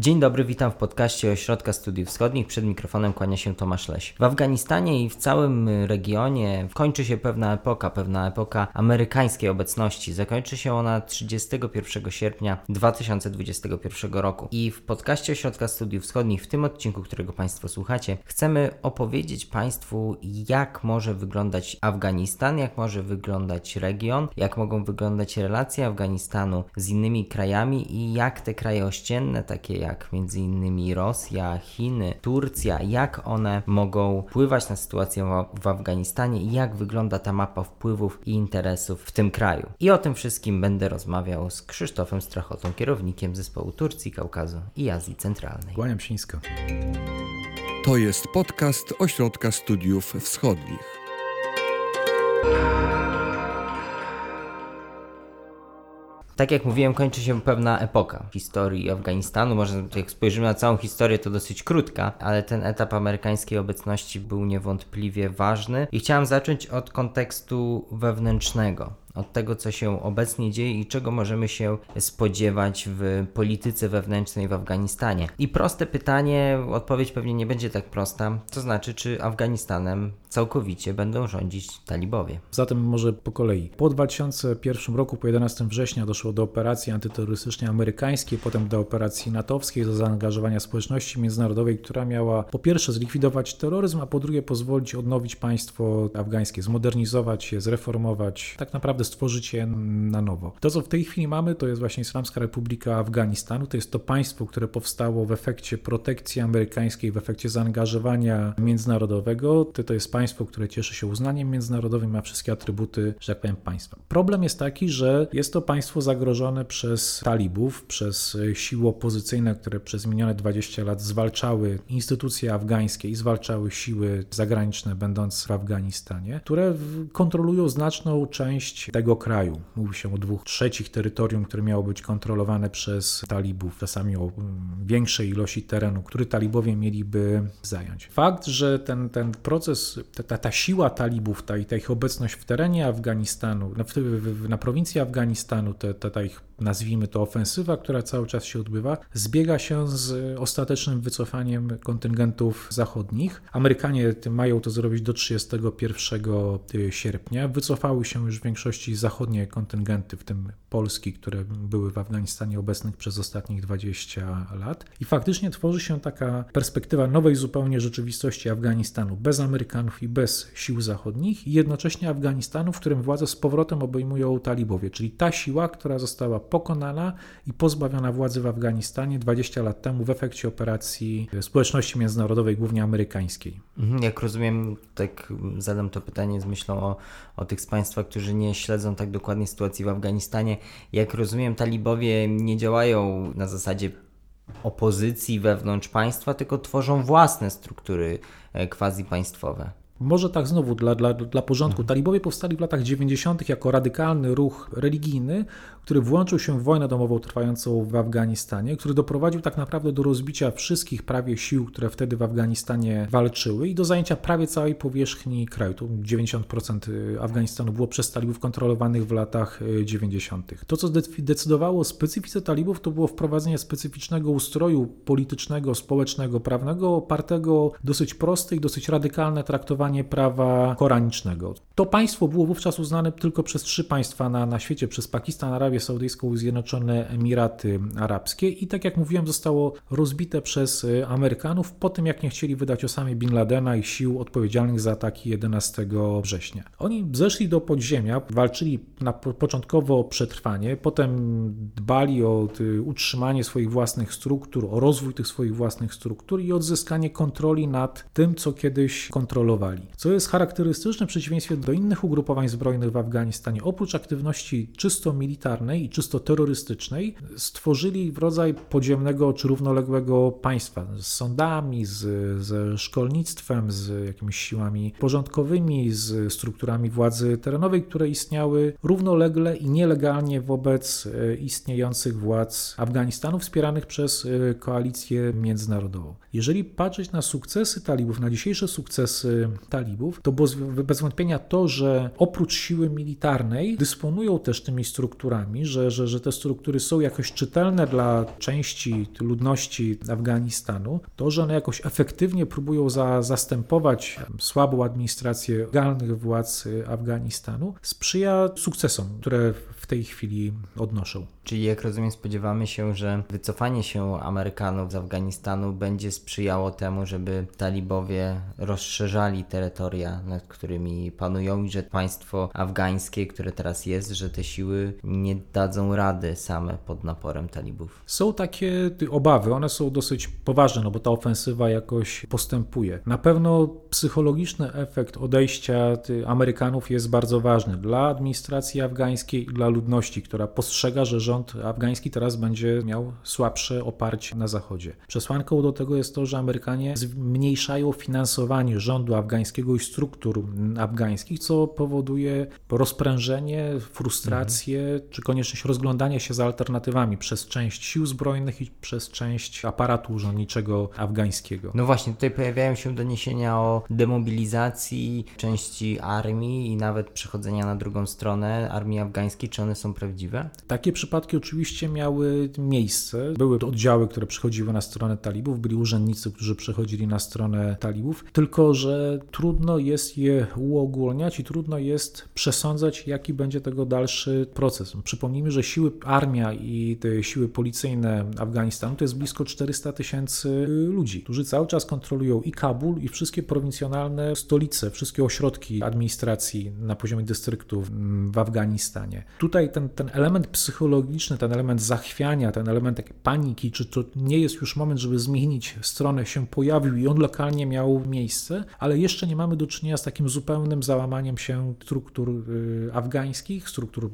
Dzień dobry, witam w podcaście Ośrodka Studiów Wschodnich. Przed mikrofonem kłania się Tomasz Leś. W Afganistanie i w całym regionie kończy się pewna epoka, pewna epoka amerykańskiej obecności. Zakończy się ona 31 sierpnia 2021 roku. I w podcaście Ośrodka Studiów Wschodnich, w tym odcinku, którego Państwo słuchacie, chcemy opowiedzieć Państwu, jak może wyglądać Afganistan, jak może wyglądać region, jak mogą wyglądać relacje Afganistanu z innymi krajami i jak te kraje ościenne, takie jak jak między innymi Rosja, Chiny, Turcja, jak one mogą wpływać na sytuację w, Afganistanie i jak wygląda ta mapa wpływów i interesów w tym kraju. I o tym wszystkim będę rozmawiał z Krzysztofem Strachotą, kierownikiem zespołu Turcji, Kaukazu i Azji Centralnej. Kłaniam się nisko. To jest podcast Ośrodka Studiów Wschodnich. Tak jak mówiłem, kończy się pewna epoka historii Afganistanu. Może jak spojrzymy na całą historię, to dosyć krótka, ale ten etap amerykańskiej obecności był niewątpliwie ważny. I chciałem zacząć od kontekstu wewnętrznego od tego, co się obecnie dzieje i czego możemy się spodziewać w polityce wewnętrznej w Afganistanie. I proste pytanie, odpowiedź pewnie nie będzie tak prosta, to znaczy, czy Afganistanem całkowicie będą rządzić talibowie. Zatem może po kolei. Po 2001 roku, po 11 września doszło do operacji antyterrorystycznej amerykańskiej, potem do operacji natowskiej za zaangażowania społeczności międzynarodowej, która miała po pierwsze zlikwidować terroryzm, a po drugie pozwolić odnowić państwo afgańskie, zmodernizować je, zreformować, tak naprawdę stworzyć je na nowo. To, co w tej chwili mamy, to jest właśnie Islamska Republika Afganistanu. To jest to państwo, które powstało w efekcie protekcji amerykańskiej, w efekcie zaangażowania międzynarodowego. To, to jest państwo, które cieszy się uznaniem międzynarodowym, ma wszystkie atrybuty, że tak powiem, państwa. Problem jest taki, że jest to państwo zagrożone przez talibów, przez siły opozycyjne, które przez minione 20 lat zwalczały instytucje afgańskie i zwalczały siły zagraniczne będące w Afganistanie, które kontrolują znaczną część tego kraju. Mówi się o dwóch trzecich terytorium, które miało być kontrolowane przez talibów, czasami o mm, większej ilości terenu, który talibowie mieliby zająć. Fakt, że ten, ten proces, ta, ta siła talibów, ta, ta ich obecność w terenie Afganistanu, na, w, na prowincji Afganistanu, ta, ta, ta ich nazwijmy to ofensywa, która cały czas się odbywa, zbiega się z ostatecznym wycofaniem kontyngentów zachodnich. Amerykanie mają to zrobić do 31 y, sierpnia. Wycofały się już w większości zachodnie kontyngenty, w tym Polski, które były w Afganistanie obecnych przez ostatnich 20 lat. I faktycznie tworzy się taka perspektywa nowej zupełnie rzeczywistości Afganistanu, bez Amerykanów i bez sił zachodnich, i jednocześnie Afganistanu, w którym władzę z powrotem obejmują talibowie, czyli ta siła, która została pokonana i pozbawiona władzy w Afganistanie 20 lat temu w efekcie operacji społeczności międzynarodowej, głównie amerykańskiej. Mhm, jak rozumiem, tak zadam to pytanie z myślą o, o tych z Państwa, którzy nie śledzą tak dokładnie sytuacji w Afganistanie. Jak rozumiem, talibowie nie działają na zasadzie opozycji wewnątrz państwa, tylko tworzą własne struktury e, quasi państwowe. Może tak znowu dla, dla, dla porządku. Mhm. Talibowie powstali w latach 90. jako radykalny ruch religijny, który włączył się w wojnę domową trwającą w Afganistanie, który doprowadził tak naprawdę do rozbicia wszystkich prawie sił, które wtedy w Afganistanie walczyły i do zajęcia prawie całej powierzchni kraju. Tu 90% y, Afganistanu było przez talibów kontrolowanych w latach 90. Y, to, co decydowało o specyfice talibów, to było wprowadzenie specyficznego ustroju politycznego, społecznego, prawnego, opartego dosyć proste i dosyć radykalne traktowanie prawa koranicznego. To państwo było wówczas uznane tylko przez trzy państwa na, na świecie, przez Pakistan, Arabię Saudyjską i Zjednoczone Emiraty Arabskie i tak jak mówiłem zostało rozbite przez y, Amerykanów po tym jak nie chcieli wydać Osamy Bin Ladena i sił odpowiedzialnych za ataki 11 września. Oni zeszli do podziemia, walczyli na początkowo o przetrwanie, potem dbali o utrzymanie swoich własnych struktur, o rozwój tych swoich własnych struktur i odzyskanie kontroli nad tym, co kiedyś kontrolowali. Co jest charakterystyczne w przeciwieństwie do innych ugrupowań zbrojnych w Afganistanie, oprócz aktywności czysto militarnej, i czysto terrorystycznej stworzyli rodzaj podziemnego czy równoległego państwa z sądami, z, ze szkolnictwem, z jakimiś siłami porządkowymi, z strukturami władzy terenowej, które istniały równolegle i nielegalnie wobec e, istniejących władz Afganistanu, wspieranych przez e, koalicję międzynarodową. Jeżeli patrzeć na sukcesy talibów, na dzisiejsze sukcesy talibów, to bez wątpienia to, że oprócz siły militarnej dysponują też tymi strukturami, że, że, że te struktury są jakoś czytelne dla części ludności Afganistanu, to, że one jakoś efektywnie próbują za, zastępować słabą administrację legalnych władz Afganistanu, sprzyja sukcesom, które tej chwili odnoszą. Czyli jak rozumiem, spodziewamy się, że wycofanie się Amerykanów z Afganistanu będzie sprzyjało temu, żeby talibowie rozszerzali terytoria, nad którymi panują i że państwo afgańskie, które teraz jest, że te siły nie dadzą rady same pod naporem talibów. Są takie obawy, one są dosyć poważne, no bo ta ofensywa jakoś postępuje. Na pewno psychologiczny efekt odejścia Amerykanów jest bardzo ważny dla administracji afgańskiej i dla ludności, która postrzega, że rząd afgański teraz będzie miał słabsze oparcie na Zachodzie. Przesłanką do tego jest to, że Amerykanie zmniejszają finansowanie rządu afgańskiego i struktur afgańskich, co powoduje rozprężenie, frustrację mhm. czy konieczność rozglądania się za alternatywami przez część sił zbrojnych i przez część aparatu urzędniczego afgańskiego. No właśnie, tutaj pojawiają się doniesienia o demobilizacji części armii i nawet przechodzenia na drugą stronę armii afgańskiej. Czy one są prawdziwe? Takie przypadki oczywiście miały miejsce. Były oddziały, które przychodziły na stronę talibów, byli urzędnicy, którzy przechodzili na stronę talibów, tylko że trudno jest je uogólniać i trudno jest przesądzać, jaki będzie tego dalszy proces. Przypomnijmy, że siły armia i te siły policyjne Afganistanu to jest blisko 400 tysięcy ludzi, którzy cały czas kontrolują i Kabul, i wszystkie prowincjonalne stolice, wszystkie ośrodki administracji na poziomie dystryktów w Afganistanie. Tutaj ten, ten element psychologiczny, ten element zachwiania, ten element paniki, czy to nie jest już moment, żeby zmienić stronę, się pojawił i on lokalnie miał miejsce, ale jeszcze nie mamy do czynienia z takim zupełnym załamaniem się struktur y, afgańskich, struktur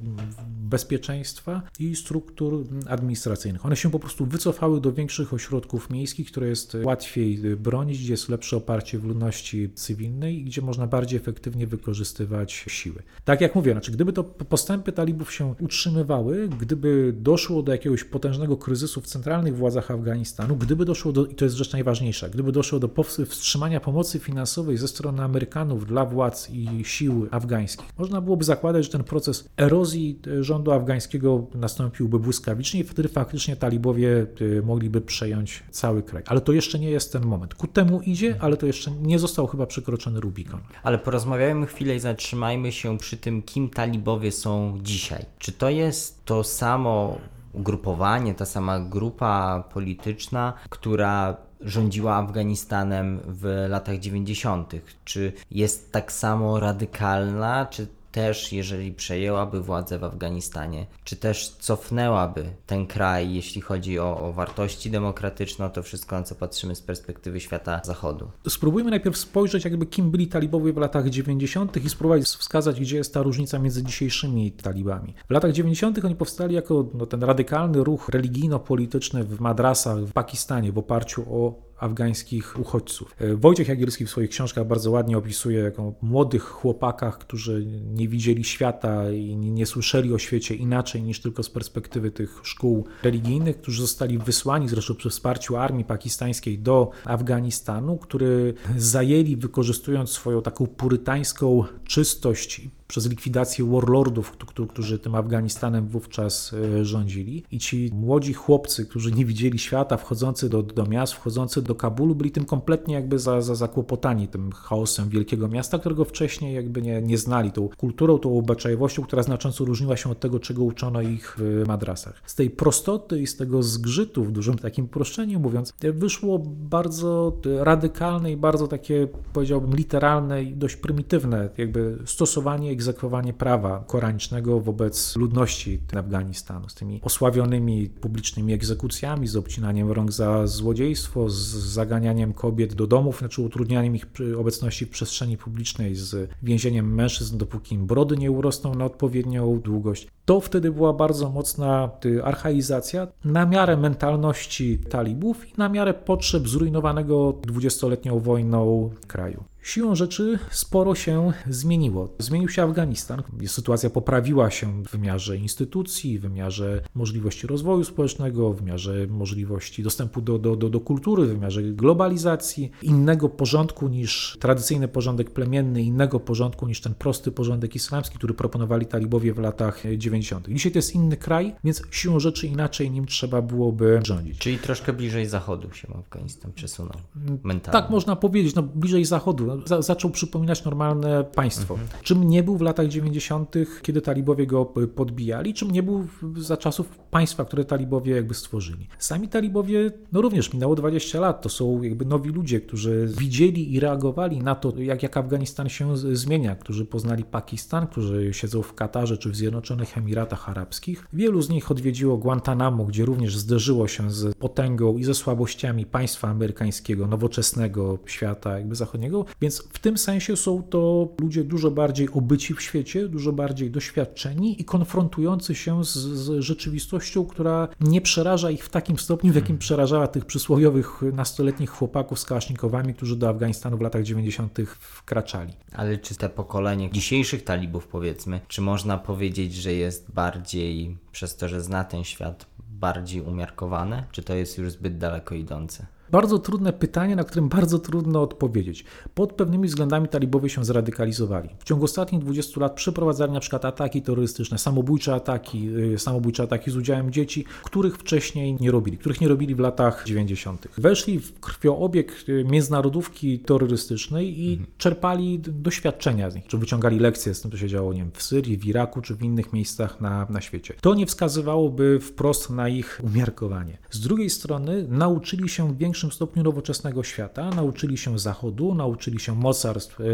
bezpieczeństwa i struktur administracyjnych. One się po prostu wycofały do większych ośrodków miejskich, które jest łatwiej y, bronić, gdzie jest lepsze oparcie w ludności cywilnej i gdzie można bardziej efektywnie wykorzystywać siły. Tak jak mówię, znaczy, gdyby to postępy talibów się utrzymywały, gdyby doszło do jakiegoś potężnego kryzysu w centralnych władzach Afganistanu, gdyby doszło do, i to jest rzecz najważniejsza, gdyby doszło do wstrzymania pomocy finansowej ze strony Amerykanów dla władz i sił afgańskich, można byłoby zakładać, że ten proces erozji e, rządu afgańskiego nastąpiłby błyskawicznie i wtedy faktycznie talibowie e, mogliby przejąć cały kraj. Ale to jeszcze nie jest ten moment. Ku temu idzie, ale to jeszcze nie został chyba przekroczony Rubikon. Ale porozmawiajmy chwilę i zatrzymajmy się przy tym, kim talibowie są dzisiaj. Czy to jest to samo ugrupowanie, ta sama grupa polityczna, która rządziła Afganistanem w latach 90. Czy jest tak samo radykalna, czy też, jeżeli przejęłaby władzę w Afganistanie, czy też cofnęłaby ten kraj, jeśli chodzi o, o, wartości demokratyczne, to wszystko, na co patrzymy z perspektywy świata zachodu. Spróbujmy najpierw spojrzeć, jakby kim byli talibowie w latach 90. i spróbować wskazać, gdzie jest ta różnica między dzisiejszymi talibami. W latach 90. oni powstali jako no, ten radykalny ruch religijno-polityczny w madrasach w Pakistanie w oparciu o afgańskich uchodźców. E, Wojciech Jagielski w swoich książkach bardzo ładnie opisuje jako młodych chłopakach, którzy nie widzieli świata i nie słyszeli o świecie inaczej niż tylko z perspektywy tych szkół religijnych, którzy zostali wysłani zresztą przy wsparciu armii pakistańskiej do Afganistanu, który zajęli wykorzystując swoją taką purytańską czystość przez likwidację warlordów, którzy tym Afganistanem wówczas e, rządzili. I ci młodzi chłopcy, którzy nie widzieli świata, wchodzący do, do miast, wchodzący do Kabulu, byli tym kompletnie jakby za, za, zakłopotani, tym chaosem wielkiego miasta, którego wcześniej jakby nie, nie znali, tą kulturą, tą obyczajowością, która znacząco różniła się od tego, czego uczono ich w madrasach. Z tej prostoty i z tego zgrzytu, w dużym takim uproszczeniu mówiąc, wyszło bardzo radykalne i bardzo takie, powiedziałbym, literalne i dość prymitywne jakby stosowanie egzekwowanie prawa koranicznego wobec ludności Afganistanu, z tymi osławionymi publicznymi egzekucjami, z obcinaniem rąk za złodziejstwo, z zaganianiem kobiet do domów, znaczy utrudnianiem ich obecności w przestrzeni publicznej, z więzieniem mężczyzn, dopóki im brody nie urosną na odpowiednią długość. To wtedy była bardzo mocna archaizacja na miarę mentalności talibów i na miarę potrzeb zrujnowanego dwudziestoletnią wojną kraju. Siłą rzeczy sporo się zmieniło. Zmienił się Afganistan. Sytuacja poprawiła się w wymiarze instytucji, w wymiarze możliwości rozwoju społecznego, w wymiarze możliwości dostępu do, do, do, do kultury, w wymiarze globalizacji, innego porządku niż tradycyjny porządek plemienny, innego porządku niż ten prosty porządek islamski, który proponowali talibowie w latach 90. Dzisiaj to jest inny kraj, więc siłą rzeczy inaczej nim trzeba byłoby rządzić. Czyli troszkę bliżej zachodu się Afganistan przesunął mentalnie. Tak można powiedzieć, no bliżej zachodu. No, za, zaczął przypominać normalne państwo. Czym nie był w latach 90., kiedy talibowie go p- podbijali, czym nie był za czasów państwa, które talibowie jakby stworzyli. Sami talibowie, no również minęło 20 lat, to są jakby nowi ludzie, którzy widzieli i reagowali na to, jak, jak Afganistan się zmienia, którzy poznali Pakistan, którzy siedzą w Katarze czy w Zjednoczonych Emiratach Arabskich. Wielu z nich odwiedziło Guantanamo, gdzie również zderzyło się z potęgą i ze słabościami państwa amerykańskiego, nowoczesnego świata jakby zachodniego, więc w tym sensie są to ludzie dużo bardziej obyci w świecie, dużo bardziej doświadczeni i konfrontujący się z, z rzeczywistością, która nie przeraża ich w takim stopniu, w jakim przerażała tych przysłowiowych nastoletnich chłopaków z kałasznikowami, którzy do Afganistanu w latach 90. wkraczali. Ale czy te pokolenie dzisiejszych talibów, powiedzmy, czy można powiedzieć, że jest bardziej, przez to, że zna ten świat, bardziej umiarkowane? Czy to jest już zbyt daleko idące? Bardzo trudne pytanie, na którym bardzo trudno odpowiedzieć. Pod pewnymi względami talibowie się zradykalizowali. W ciągu ostatnich 20 lat przeprowadzali na przykład ataki terrorystyczne, samobójcze ataki, yy, samobójcze ataki z udziałem dzieci, których wcześniej nie robili, których nie robili w latach 90. Weszli w krwioobieg yy, międzynarodówki terrorystycznej i czerpali d- doświadczenia z nich, czy wyciągali lekcje z tym, co się działo nie wiem, w Syrii, w Iraku, czy w innych miejscach na, na świecie. To nie wskazywałoby wprost na ich umiarkowanie. Z drugiej strony nauczyli się w większym stopniu nowoczesnego świata, nauczyli się Zachodu, nauczyli się mocarstw e,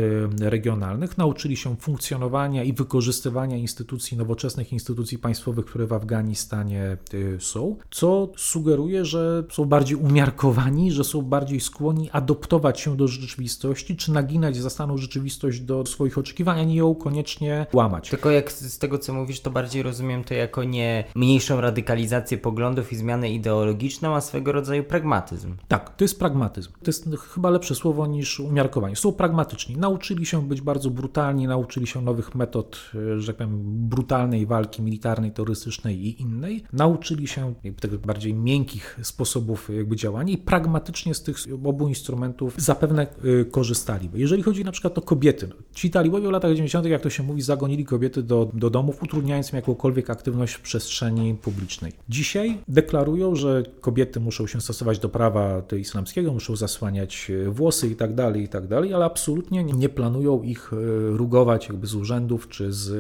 regionalnych, nauczyli się funkcjonowania i wykorzystywania instytucji, nowoczesnych instytucji państwowych, które w Afganistanie e, są, co sugeruje, że są bardziej umiarkowani, że są bardziej skłonni adoptować się do rzeczywistości, czy naginać zastaną rzeczywistość do swoich oczekiwań, a nie ją koniecznie łamać. Tylko jak z tego co mówisz, to bardziej rozumiem to jako nie mniejszą radykalizację poglądów i zmianę ideologiczną, a swego rodzaju pragmatyzm. Tak, to jest pragmatyzm. To jest chyba lepsze słowo niż umiarkowanie. Są pragmatyczni. Nauczyli się być bardzo brutalni, nauczyli się nowych metod, e, że tak powiem, brutalnej walki militarnej, terrorystycznej i innej. Nauczyli się tych bardziej miękkich sposobów jakby działania i pragmatycznie z tych obu instrumentów zapewne e, korzystali. Jeżeli chodzi na przykład o kobiety, no, ci talibowie w latach 90., jak to się mówi, zagonili kobiety do, do domów, utrudniając im jakąkolwiek aktywność w przestrzeni publicznej. Dzisiaj deklarują, że kobiety muszą się stosować do prawa do islamskiego, muszą zasłaniać e, włosy i tak dalej, i tak dalej, ale absolutnie nie- planują ich e, rugować jakby z urzędów, czy z,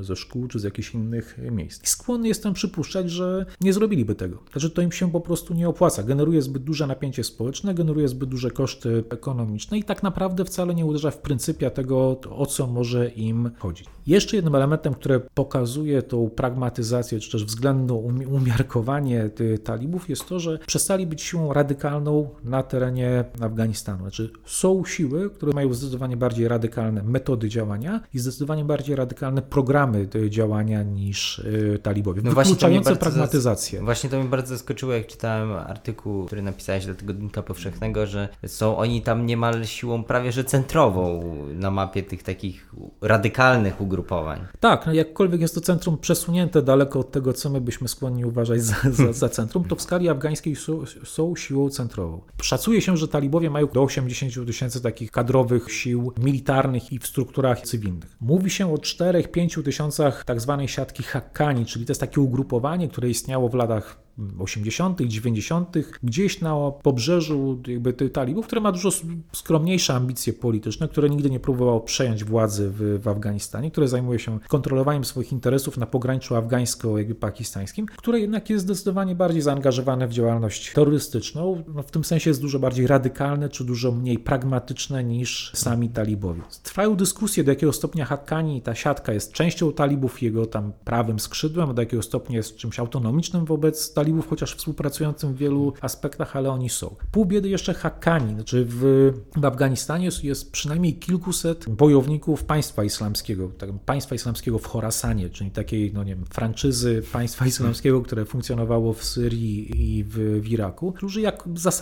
e, ze szkół, czy z jakichś innych miejsc. I skłonny jestem przypuszczać, że nie zrobiliby tego. Znaczy to im się po prostu nie opłaca. Generuje zbyt duże napięcie społeczne, generuje zbyt duże koszty ekonomiczne i tak naprawdę wcale nie uderza w pryncypia tego, o co może im chodzić. Jeszcze jednym elementem, które pokazuje tą pragmatyzację, czy też względne umi- umiarkowanie talibów jest to, że przestali być siłą radykalną na terenie Afganistanu. Znaczy są siły, które mają zdecydowanie bardziej radykalne metody działania i zdecydowanie bardziej radykalne programy działania niż y, talibowie, No wykluczające pragmatyzację. zas- Właśnie to mnie bardzo zaskoczyło, jak czytałem artykuł, który napisałeś dla Tygodnika Powszechnego, że są oni tam niemal siłą prawie że centrową na mapie tych takich radykalnych ugrupowań. Tak, no jakkolwiek jest to centrum przesunięte daleko od tego, co my byśmy skłonni uważać za, za, za centrum, to w skali afgańskiej są, są siłą centrową. Szacuje się, że talibowie mają do 80 tysięcy takich kadrowych sił militarnych i w strukturach cywilnych. Mówi się o 4-5 tysiącach tak zwanej siatki Hakkani, czyli to jest takie ugrupowanie, które istniało w latach 80., 90., gdzieś na pobrzeżu jakby tych talibów, które ma dużo skromniejsze ambicje polityczne, które nigdy nie próbowało przejąć władzy w, w Afganistanie, które zajmuje się kontrolowaniem swoich interesów na pograniczu afgańsko-pakistańskim, które jednak jest zdecydowanie bardziej zaangażowane w działalność terrorystyczną. No, w tym sensie jest dużo bardziej radykalne, czy dużo mniej pragmatyczne niż sami talibowie. Trwają dyskusje, do jakiego stopnia Haqqani, ta siatka jest częścią talibów, jego tam prawym skrzydłem, do jakiego stopnia jest czymś autonomicznym wobec talibów, chociaż współpracującym w wielu aspektach, ale oni są. Pół biedy jeszcze Hakkani, znaczy w, w Afganistanie jest, jest przynajmniej kilkuset bojowników państwa islamskiego, tak, państwa islamskiego w Chorasanie, czyli takiej, no nie wiem, franczyzy państwa islamskiego, które funkcjonowało w Syrii i w, w Iraku, którzy jak zasadniczo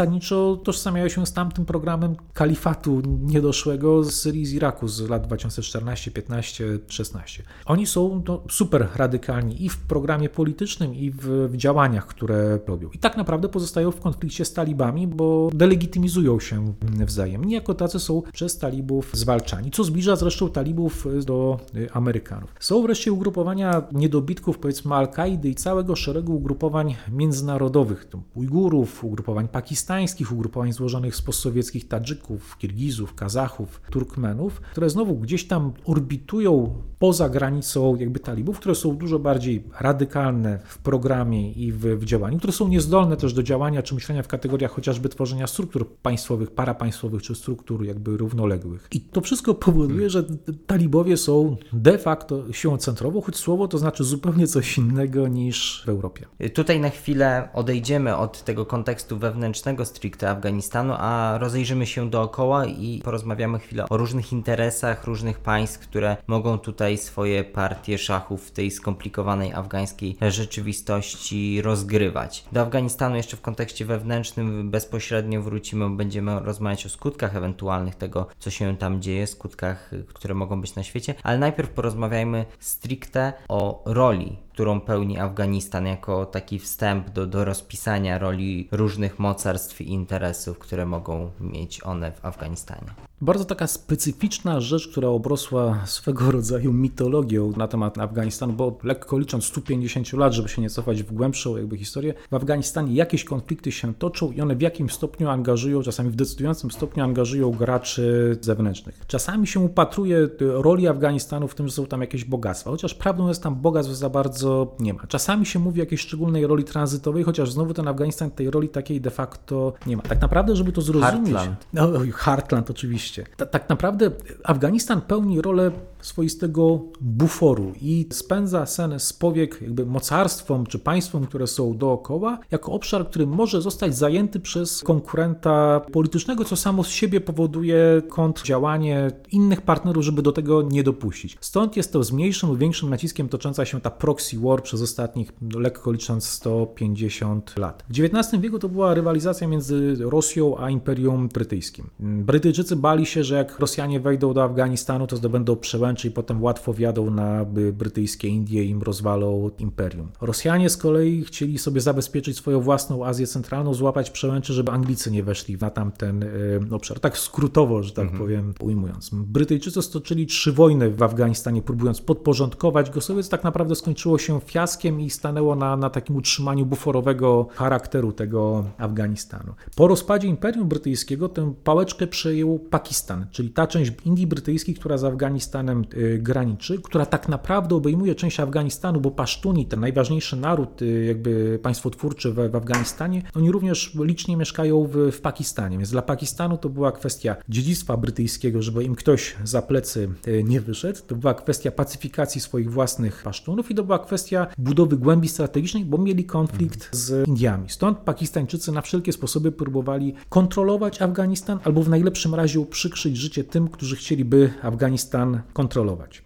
tożsamiają się z tamtym programem kalifatu niedoszłego z Syrii, z Iraku z lat 2014, 15, 16. Oni są no, super radykalni i w programie politycznym, i w, w działaniach, które robią. I tak naprawdę pozostają w konflikcie z talibami, bo delegitymizują się wzajemnie. Jako tacy są przez talibów zwalczani, co zbliża zresztą talibów do Amerykanów. Są wreszcie ugrupowania niedobitków, powiedzmy Al-Kaidy i całego szeregu ugrupowań międzynarodowych, Ujgurów, ugrupowań pakistańskich, ugrupowań złożonych z postsowieckich Tadżyków, Kirgizów, Kazachów, Turkmenów, które znowu gdzieś tam orbitują poza granicą jakby talibów, które są dużo bardziej radykalne w programie i w, w działaniu, które są niezdolne też do działania czy myślenia w kategoriach chociażby tworzenia struktur państwowych, parapaństwowych czy struktur jakby równoległych. I to wszystko powoduje, że talibowie są de facto siłą centrową, choć słowo to znaczy zupełnie coś innego niż w Europie. Tutaj na chwilę odejdziemy od tego kontekstu wewnętrznego stricte Afganistanu, a rozejrzymy się dookoła i porozmawiamy chwilę o różnych interesach różnych państw, które mogą tutaj swoje partie szachów w tej skomplikowanej afgańskiej rzeczywistości rozgrywać. Do Afganistanu jeszcze w kontekście wewnętrznym bezpośrednio wrócimy, będziemy rozmawiać o skutkach ewentualnych tego, co się tam dzieje, skutkach, które mogą być na świecie, ale najpierw porozmawiajmy stricte o roli którą pełni Afganistan jako taki wstęp do, do rozpisania roli różnych mocarstw i interesów, które mogą mieć one w Afganistanie. Bardzo taka specyficzna rzecz, która obrosła swego rodzaju mitologią na temat Afganistanu, bo lekko licząc 150 lat, żeby się nie cofać w głębszą jakby historię, w Afganistanie jakieś konflikty się toczą i one w jakimś stopniu angażują, czasami w decydującym stopniu angażują graczy zewnętrznych. Czasami się upatruje roli Afganistanu w tym, że są tam jakieś bogactwa, chociaż prawdą jest tam bogactw za bardzo nie ma. Czasami się mówi o jakiejś szczególnej roli tranzytowej, chociaż znowu ten Afganistan tej roli takiej de facto nie ma. Tak naprawdę, żeby to zrozumieć... Heartland. No, Heartland oczywiście. Ta, tak naprawdę Afganistan pełni rolę swoistego buforu i spędza sen z powiek jakby mocarstwom czy państwom, które są dookoła, jako obszar, który może zostać zajęty przez konkurenta politycznego, co samo z siebie powoduje kontrdziałanie innych partnerów, żeby do tego nie dopuścić. Stąd jest to z mniejszym lub większym naciskiem tocząca się ta proxy war przez ostatnich, no, lekko licząc, 150 lat. W XIX wieku to była rywalizacja między Rosją a Imperium Brytyjskim. Brytyjczycy bali się, że jak Rosjanie wejdą do Afganistanu, to zdobędą przełęcze i potem łatwo wjadą na brytyjskie Indie i im rozwalą imperium. Rosjanie z kolei chcieli sobie zabezpieczyć swoją własną Azję Centralną, złapać przełęcze, żeby Anglicy nie weszli na tamten y, obszar. Tak skrótowo, że tak powiem, ujmując. Brytyjczycy stoczyli trzy wojny w Afganistanie, próbując podporządkować go sobie, co tak naprawdę skończyło się fiaskiem i stanęło na, na takim utrzymaniu buforowego charakteru tego Afganistanu. Po rozpadzie Imperium Brytyjskiego tę pałeczkę przejął Pakistan, czyli ta część Indii Brytyjskiej, która z Afganistanem y, graniczy, która tak naprawdę obejmuje część Afganistanu, bo Pasztuni, ten najważniejszy naród, y, jakby państwotwórczy w, w Afganistanie, oni również licznie mieszkają w, w Pakistanie, więc dla Pakistanu to była kwestia dziedzictwa brytyjskiego, żeby im ktoś za plecy y, nie wyszedł, to była kwestia pacyfikacji swoich własnych Pasztunów i to była kwestia budowy głębi strategicznej, bo mieli konflikt z Indiami. Stąd Pakistańczycy na wszelkie sposoby próbowali kontrolować Afganistan albo w najlepszym razie uprzykrzyć życie tym, którzy chcieliby Afganistan kontrolować.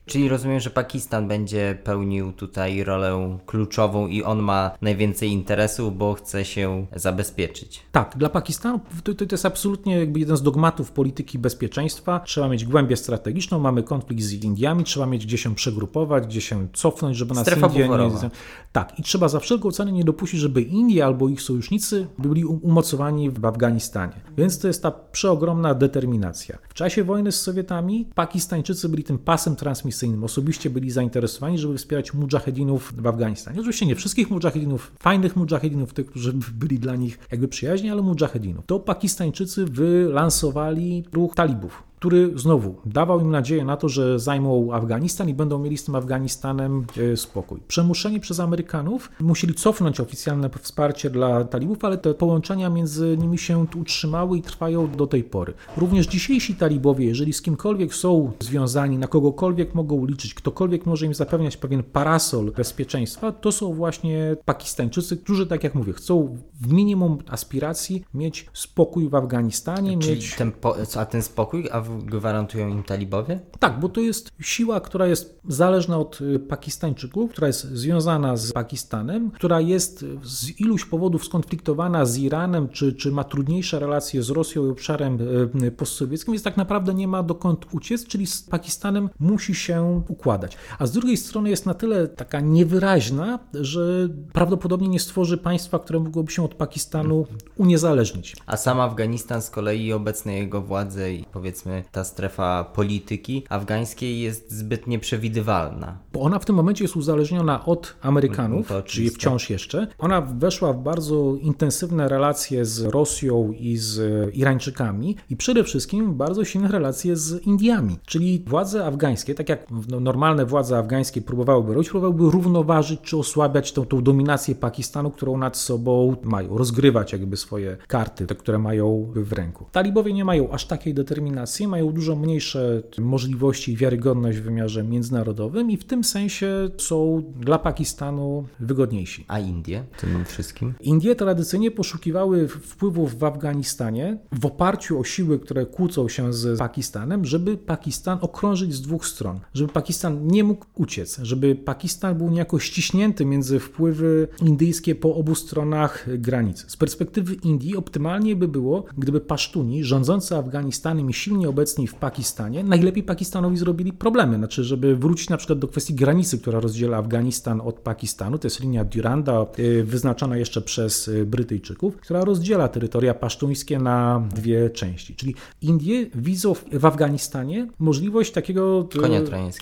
Czyli rozumiem, że Pakistan będzie pełnił tutaj rolę kluczową i on ma najwięcej interesów, bo chce się zabezpieczyć. Tak, dla Pakistanu to, to jest absolutnie jakby jeden z dogmatów polityki bezpieczeństwa. Trzeba mieć głębię strategiczną, mamy konflikt z Indiami, trzeba mieć gdzie się przegrupować, gdzie się cofnąć, żeby nas Strefa Indie buforowa. nie... Tak, i trzeba za wszelką cenę nie dopuścić, żeby Indie albo ich sojusznicy byli um- umocowani w Afganistanie. Więc to jest ta przeogromna determinacja. W czasie wojny z Sowietami Pakistańczycy byli tym pasem transmisyjnym. Osobiście byli zainteresowani, żeby wspierać mujahedinów w Afganistanie. Oczywiście nie wszystkich mujahedinów, fajnych mujahedinów, tych, którzy byli dla nich jakby przyjaźni, ale mujahedinów. To Pakistańczycy wylansowali ruch talibów. Który znowu dawał im nadzieję na to, że zajmą Afganistan i będą mieli z tym Afganistanem e, spokój. Przemuszeni przez Amerykanów musieli cofnąć oficjalne wsparcie dla talibów, ale te połączenia między nimi się utrzymały i trwają do tej pory. Również dzisiejsi talibowie, jeżeli z kimkolwiek są związani, na kogokolwiek mogą liczyć, ktokolwiek może im zapewniać pewien parasol bezpieczeństwa, to są właśnie Pakistańczycy, którzy, tak jak mówię, chcą w minimum aspiracji mieć spokój w Afganistanie, Czyli mieć... ten po, a ten spokój a gwarantują im talibowie? Tak, bo to jest siła, która jest zależna od y, Pakistańczyków, która jest związana z Pakistanem, która jest z iluś powodów skonfliktowana z Iranem, czy, czy ma trudniejsze relacje z Rosją i obszarem y, postsowieckim, więc tak naprawdę nie ma dokąd uciec, czyli z Pakistanem musi się układać. A z drugiej strony jest na tyle taka niewyraźna, że prawdopodobnie nie stworzy państwa, które mogłoby się od Pakistanu uniezależnić. A sam Afganistan z kolei obecne jego władze i powiedzmy ta strefa polityki afgańskiej jest zbyt nieprzewidywalna. Bo ona w tym momencie jest uzależniona od Amerykanów, czyli wciąż jeszcze. Ona weszła w bardzo intensywne relacje z Rosją i z Irańczykami i przede wszystkim bardzo silne relacje z Indiami. Czyli władze afgańskie, tak jak no, normalne władze afgańskie próbowałyby robić, próbowałyby równoważyć czy osłabiać tą, tą dominację Pakistanu, którą nad sobą mają, rozgrywać jakby swoje karty, te, które mają w ręku. Talibowie nie mają aż takiej determinacji, mają dużo mniejsze możliwości i wiarygodność w wymiarze międzynarodowym i w tym sensie są dla Pakistanu wygodniejsi. A Indie w tym wszystkim? Indie tradycyjnie poszukiwały wpływów w Afganistanie w oparciu o siły, które kłócą się z Pakistanem, żeby Pakistan okrążyć z dwóch stron, żeby Pakistan nie mógł uciec, żeby Pakistan był niejako ściśnięty między wpływy indyjskie po obu stronach granicy. Z perspektywy Indii optymalnie by było, gdyby Pasztuni rządzący Afganistanem i silnie obecni w Pakistanie, najlepiej Pakistanowi zrobili problemy, znaczy żeby wrócić na przykład do kwestii granicy, która rozdziela Afganistan od Pakistanu, to jest linia Duranda, y, wyznaczona jeszcze przez y, Brytyjczyków, która rozdziela terytoria pasztuńskie na dwie części. Czyli Indie widzą w- Afganistanie możliwość takiego y,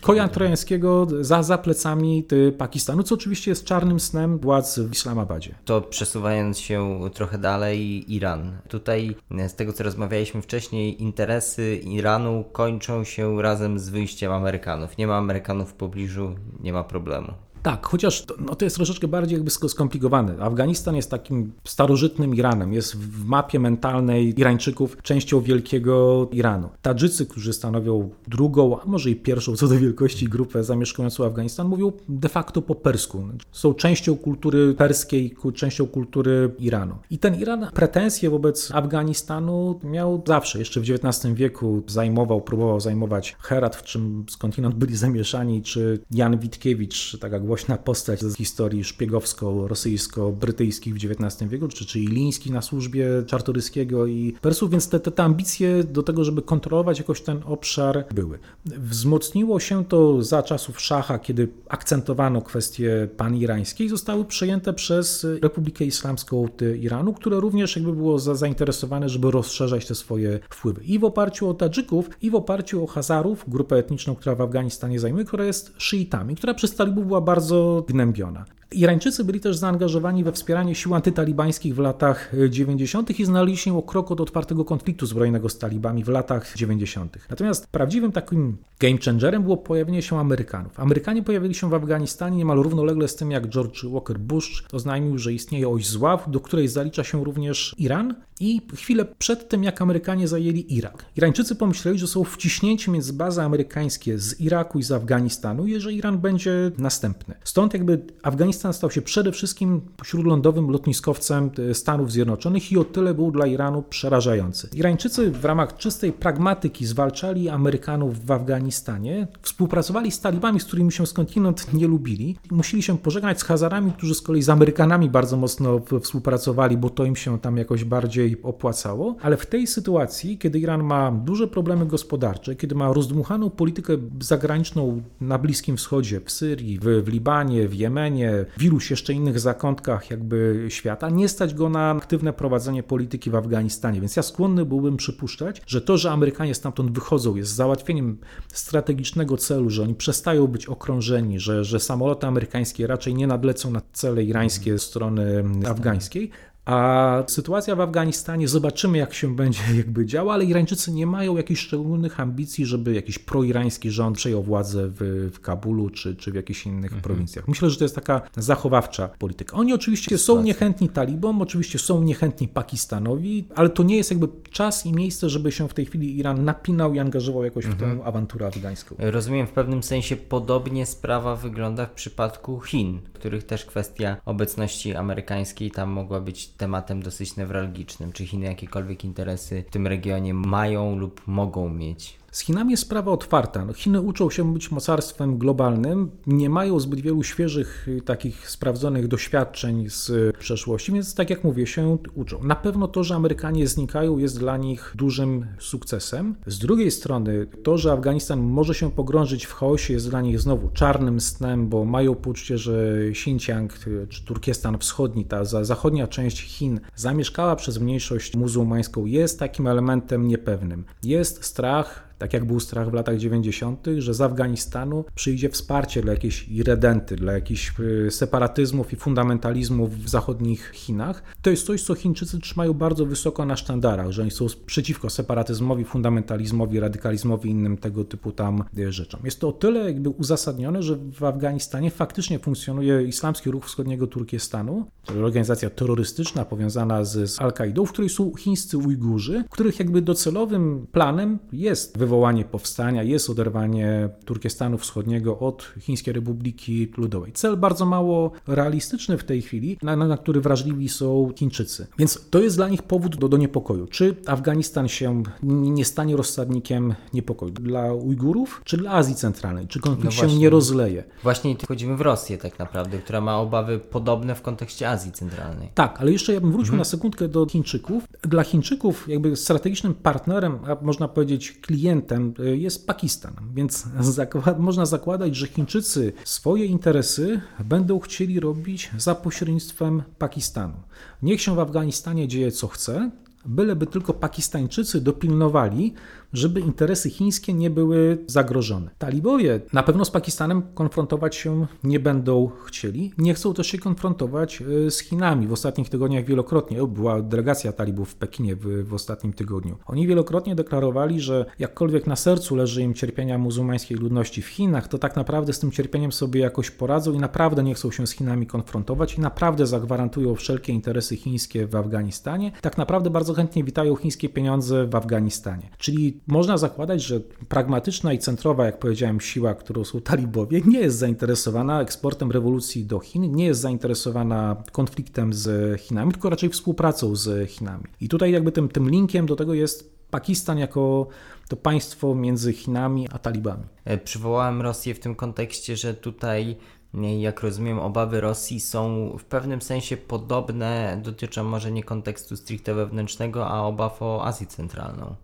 Konia trojańskiego. za, za plecami Pakistanu, co oczywiście jest czarnym snem władz w Islamabadzie. To przesuwając się trochę dalej, Iran. Tutaj e, z tego co rozmawialiśmy wcześniej, interesy Iranu kończą się razem z wyjściem Amerykanów. Nie ma Amerykanów w pobliżu, nie ma problemu. Tak, chociaż no to jest troszeczkę bardziej jakby sk- skomplikowane. Afganistan jest takim starożytnym Iranem, jest w mapie mentalnej Irańczyków częścią wielkiego Iranu. Tadżycy, którzy stanowią drugą, a może i pierwszą co do wielkości grupę zamieszkującą Afganistan, mówią de facto po persku. Są częścią kultury perskiej, częścią kultury Iranu. I ten Iran pretensje wobec Afganistanu miał zawsze. Jeszcze w XIX wieku zajmował, próbował zajmować Herat, w czym skądinąd byli zamieszani, czy Jan Witkiewicz, taka głośna postać z historii szpiegowsko-rosyjsko-brytyjskich w XIX wieku, czy, czy Iliński na służbie Czartoryskiego i Persów, więc te, te, te ambicje do tego, żeby kontrolować jakoś ten obszar były. Wzmocniło się to za czasów Szacha, kiedy akcentowano kwestie panirańskie i zostały przejęte przez Republikę Islamską Iranu, które również jakby było za, zainteresowane, żeby rozszerzać te swoje wpływy. I w oparciu o Tadżyków, i w oparciu o Hazarów, grupę etniczną, która w Afganistanie zajmuje, która jest szyitami, która przez talibów była bardzo Δηλαδή την εμπειρία. Irańczycy byli też zaangażowani we wspieranie sił antytalibańskich w latach 90. i znaleźli się o krok od otwartego konfliktu zbrojnego z talibami w latach 90. Natomiast prawdziwym takim game changerem było pojawienie się Amerykanów. Amerykanie pojawili się w Afganistanie niemal równolegle z tym, jak George Walker Bush oznajmił, że istnieje oś zła, do której zalicza się również Iran i chwilę przed tym, jak Amerykanie zajęli Irak. Irańczycy pomyśleli, że są wciśnięci między bazy amerykańskie z Iraku i z Afganistanu, i że Iran będzie następny. Stąd jakby Afganistan stał się przede wszystkim śródlądowym lotniskowcem Stanów Zjednoczonych i o tyle był dla Iranu przerażający. Irańczycy w ramach czystej pragmatyki zwalczali Amerykanów w Afganistanie, współpracowali z talibami, z którymi się skądinąd nie lubili. Musieli się pożegnać z Hazarami, którzy z kolei z Amerykanami bardzo mocno współpracowali, bo to im się tam jakoś bardziej opłacało. Ale w tej sytuacji, kiedy Iran ma duże problemy gospodarcze, kiedy ma rozdmuchaną politykę zagraniczną na Bliskim Wschodzie, w Syrii, w, w Libanie, w Jemenie, w iluś jeszcze innych zakątkach jakby świata, nie stać go na aktywne prowadzenie polityki w Afganistanie. Więc ja skłonny byłbym przypuszczać, że to, że Amerykanie stamtąd wychodzą, jest załatwieniem strategicznego celu, że oni przestają być okrążeni, że, że samoloty amerykańskie raczej nie nadlecą na cele irańskie strony afgańskiej, A sytuacja w Afganistanie, zobaczymy jak się będzie jakby działa, ale Irańczycy nie mają jakichś szczególnych ambicji, żeby jakiś proirański rząd przejął władzę w, w Kabulu czy, czy w jakichś innych Mhm. prowincjach. Myślę, że to jest taka zachowawcza polityka. Oni oczywiście są niechętni talibom, oczywiście są niechętni Pakistanowi, ale to nie jest jakby czas i miejsce, żeby się w tej chwili Iran napinał i angażował jakoś w Mhm. tę awanturę afgańską. Rozumiem, w pewnym sensie podobnie sprawa wygląda w przypadku Chin, których też kwestia obecności amerykańskiej tam mogła być tematem dosyć newralgicznym. Czy Chiny jakiekolwiek interesy w tym regionie mają lub mogą mieć? Z Chinami jest sprawa otwarta. No, Chiny uczą się być mocarstwem globalnym, nie mają zbyt wielu świeżych, y, takich sprawdzonych doświadczeń z y, przeszłości, więc tak jak mówię, się uczą. Na pewno to, że Amerykanie znikają, jest dla nich dużym sukcesem. Z drugiej strony, to, że Afganistan może się pogrążyć w chaosie, jest dla nich znowu czarnym snem, bo mają poczucie, że Xinjiang y, czy Turkestan Wschodni, ta za- zachodnia część Chin, zamieszkała przez mniejszość muzułmańską, jest takim elementem niepewnym. Jest strach, tak jak był strach w latach 90., że z Afganistanu przyjdzie wsparcie dla jakiejś irredenty, dla jakichś y, separatyzmów i fundamentalizmów w zachodnich Chinach. To jest coś, co Chińczycy trzymają bardzo wysoko na sztandarach, że oni są przeciwko separatyzmowi, fundamentalizmowi, radykalizmowi i innym tego typu tam y, rzeczom. Jest to o tyle jakby uzasadnione, że w Afganistanie faktycznie funkcjonuje Islamski Ruch Wschodniego Turkestanu, organizacja terrorystyczna powiązana z, z Al-Kaidą, w której są chińscy Ujgurzy, których jakby docelowym planem jest wywołanie powstania, jest oderwanie Turkestanu Wschodniego od Chińskiej Republiki Ludowej. Cel bardzo mało realistyczny w tej chwili, na, na, na który wrażliwi są Chińczycy. Więc to jest dla nich powód do, do niepokoju. Czy Afganistan się nie stanie rozsadnikiem niepokoju? Dla Ujgurów, czy dla Azji Centralnej? Czy konflikt No się nie rozleje? Właśnie tu wchodzimy w Rosję tak naprawdę, która ma obawy podobne w kontekście Azji Centralnej. Tak, ale jeszcze ja bym wrócił na sekundkę do Chińczyków. Dla Chińczyków jakby strategicznym partnerem, a można powiedzieć klientem y, jest Pakistan, więc zakład, można zakładać, że Chińczycy swoje interesy będą chcieli robić za pośrednictwem Pakistanu. Niech się w Afganistanie dzieje co chce, byleby tylko Pakistańczycy dopilnowali, żeby interesy chińskie nie były zagrożone. Talibowie na pewno z Pakistanem konfrontować się nie będą chcieli. Nie chcą też się konfrontować y, z Chinami. W ostatnich tygodniach wielokrotnie była delegacja talibów w Pekinie w, w ostatnim tygodniu. Oni wielokrotnie deklarowali, że jakkolwiek na sercu leży im cierpienia muzułmańskiej ludności w Chinach, to tak naprawdę z tym cierpieniem sobie jakoś poradzą i naprawdę nie chcą się z Chinami konfrontować i naprawdę zagwarantują wszelkie interesy chińskie w Afganistanie. Tak naprawdę bardzo chętnie witają chińskie pieniądze w Afganistanie. Czyli można zakładać, że pragmatyczna i centrowa, jak powiedziałem, siła, którą są talibowie, nie jest zainteresowana eksportem rewolucji do Chin, nie jest zainteresowana konfliktem z Chinami, tylko raczej współpracą z Chinami. I tutaj jakby tym, tym linkiem do tego jest Pakistan jako to państwo między Chinami a talibami. E, Przywołałem Rosję w tym kontekście, że tutaj, nie, jak rozumiem, obawy Rosji są w pewnym sensie podobne, dotyczą może nie kontekstu stricte wewnętrznego, a obaw o Azję Centralną.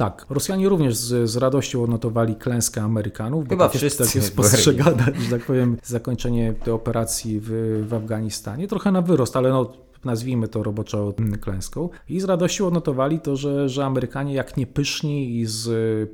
Tak, Rosjanie również z, z radością odnotowali klęskę Amerykanów. Chyba tak wszyscy tak jest postrzegane, że tak powiem, zakończenie tej operacji w, w Afganistanie. Trochę na wyrost, ale no, nazwijmy to roboczo mm, klęską. I z radością odnotowali to, że, że Amerykanie jak niepyszni i z,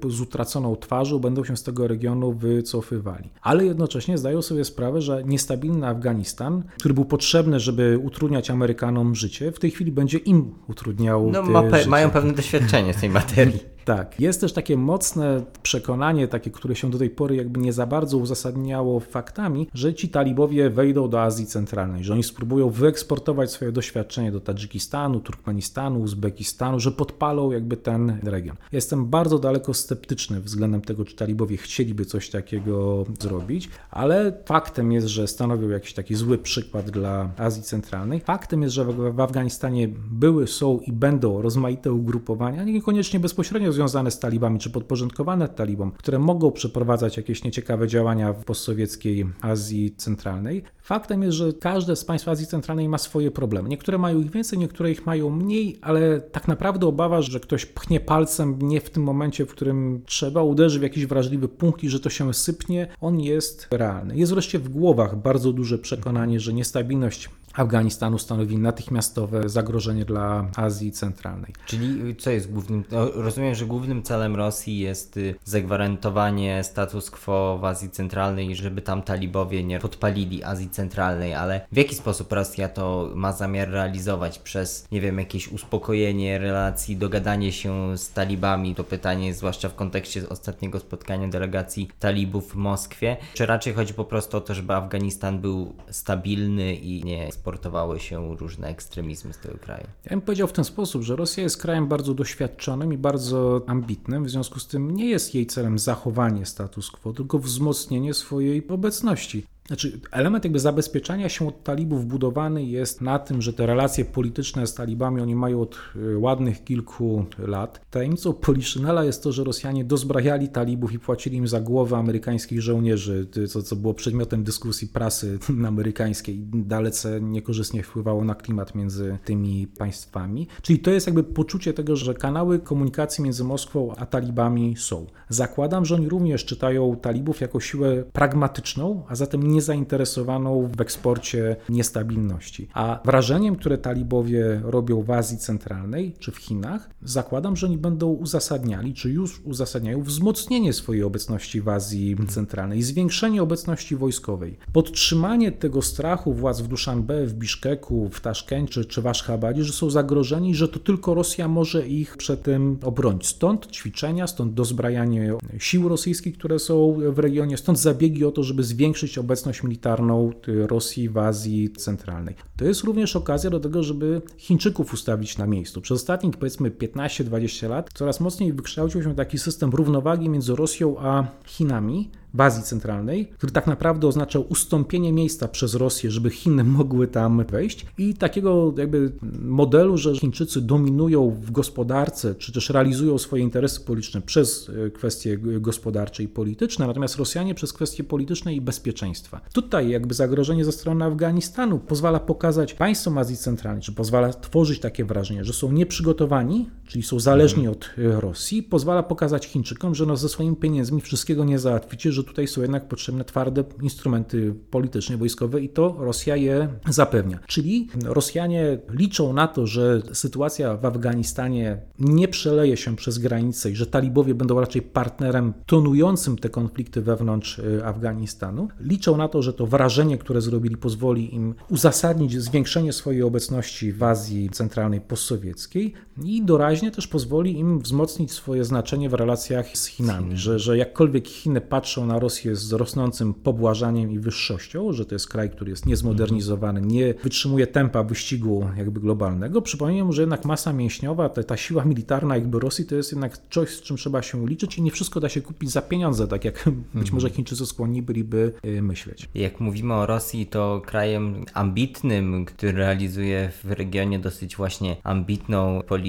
z utraconą twarzą będą się z tego regionu wycofywali. Ale jednocześnie zdają sobie sprawę, że niestabilny Afganistan, który był potrzebny, żeby utrudniać Amerykanom życie, w tej chwili będzie im utrudniał No, ma pe- życie. mają pewne doświadczenie w tej materii. Tak, jest też takie mocne przekonanie, takie, które się do tej pory jakby nie za bardzo uzasadniało faktami, że ci talibowie wejdą do Azji Centralnej, że oni spróbują wyeksportować swoje doświadczenie do Tadżykistanu, Turkmenistanu, Uzbekistanu, że podpalą jakby ten region. Jestem bardzo daleko sceptyczny względem tego, czy talibowie chcieliby coś takiego zrobić, ale faktem jest, że stanowią jakiś taki zły przykład dla Azji Centralnej. Faktem jest, że w, Afganistanie były, są i będą rozmaite ugrupowania, niekoniecznie bezpośrednio związane z talibami czy podporządkowane talibom, które mogą przeprowadzać jakieś nieciekawe działania w postsowieckiej Azji Centralnej. Faktem jest, że każde z państw Azji Centralnej ma swoje problemy. Niektóre mają ich więcej, niektóre ich mają mniej, ale tak naprawdę obawa, że ktoś pchnie palcem nie w tym momencie, w którym trzeba, uderzy w jakiś wrażliwy punkt i że to się sypnie, on jest realny. Jest wreszcie w głowach bardzo duże przekonanie, że niestabilność Afganistanu stanowi natychmiastowe zagrożenie dla Azji Centralnej. Czyli co jest głównym, no, rozumiem, że głównym celem Rosji jest y, zagwarantowanie status quo w Azji Centralnej, żeby tam talibowie nie podpalili Azji Centralnej, ale w jaki sposób Rosja to ma zamiar realizować? Przez, nie wiem, jakieś uspokojenie relacji, dogadanie się z talibami? To pytanie, zwłaszcza w kontekście ostatniego spotkania delegacji talibów w Moskwie. Czy raczej chodzi po prostu o to, żeby Afganistan był stabilny i nie eksportowały się różne ekstremizmy z tego kraju? Ja bym powiedział w ten sposób, że Rosja jest krajem bardzo doświadczonym i bardzo ambitnym, w związku z tym nie jest jej celem zachowanie status quo, tylko wzmocnienie swojej obecności. Znaczy, element jakby zabezpieczania się od talibów budowany jest na tym, że te relacje polityczne z talibami oni mają od y, ładnych kilku lat. Tajemnicą Poliszynela jest to, że Rosjanie dozbrajali talibów i płacili im za głowę amerykańskich żołnierzy, co, co było przedmiotem dyskusji prasy amerykańskiej i dalece niekorzystnie wpływało na klimat między tymi państwami. Czyli to jest jakby poczucie tego, że kanały komunikacji między Moskwą a talibami są. Zakładam, że oni również czytają talibów jako siłę pragmatyczną, a zatem nie niezainteresowaną w eksporcie niestabilności. A wrażeniem, które talibowie robią w Azji Centralnej czy w Chinach, zakładam, że oni będą uzasadniali, czy już uzasadniają wzmocnienie swojej obecności w Azji Centralnej, zwiększenie obecności wojskowej, podtrzymanie tego strachu władz w Duszanbe, w Biszkeku, w Taszkencie czy w Aszchabadzie, że są zagrożeni, że to tylko Rosja może ich przed tym obronić. Stąd ćwiczenia, stąd dozbrajanie sił rosyjskich, które są w regionie, stąd zabiegi o to, żeby zwiększyć obecność obecność militarną Rosji w Azji Centralnej. To jest również okazja do tego, żeby Chińczyków ustawić na miejscu. Przez ostatnich powiedzmy 15-20 lat coraz mocniej wykształcił się taki system równowagi między Rosją a Chinami, w Azji Centralnej, który tak naprawdę oznaczał ustąpienie miejsca przez Rosję, żeby Chiny mogły tam wejść i takiego jakby modelu, że Chińczycy dominują w gospodarce, czy też realizują swoje interesy polityczne przez e, kwestie gospodarcze i polityczne, natomiast Rosjanie przez kwestie polityczne i bezpieczeństwa. Tutaj jakby zagrożenie ze strony Afganistanu pozwala pokazać państwom Azji Centralnej, czy pozwala tworzyć takie wrażenie, że są nieprzygotowani, czyli są zależni od e, Rosji, pozwala pokazać Chińczykom, że no ze swoimi pieniędzmi wszystkiego nie załatwicie, że tutaj są jednak potrzebne twarde instrumenty polityczne, wojskowe i to Rosja je zapewnia. Czyli Rosjanie liczą na to, że sytuacja w Afganistanie nie przeleje się przez granicę i że talibowie będą raczej partnerem tonującym te konflikty wewnątrz y, Afganistanu. Liczą na to, że to wrażenie, które zrobili, pozwoli im uzasadnić zwiększenie swojej obecności w Azji Centralnej postsowieckiej i doraźnie też pozwoli im wzmocnić swoje znaczenie w relacjach z Chinami, że, że jakkolwiek Chiny patrzą na Rosję z rosnącym pobłażaniem i wyższością, że to jest kraj, który jest niezmodernizowany, nie wytrzymuje tempa wyścigu jakby globalnego. Przypomnę, że jednak masa mięśniowa, ta, ta siła militarna jakby Rosji to jest jednak coś, z czym trzeba się liczyć i nie wszystko da się kupić za pieniądze, tak jak być może Chińczycy skłonni byliby y, myśleć. Jak mówimy o Rosji, to krajem ambitnym, który realizuje w regionie dosyć właśnie ambitną politykę,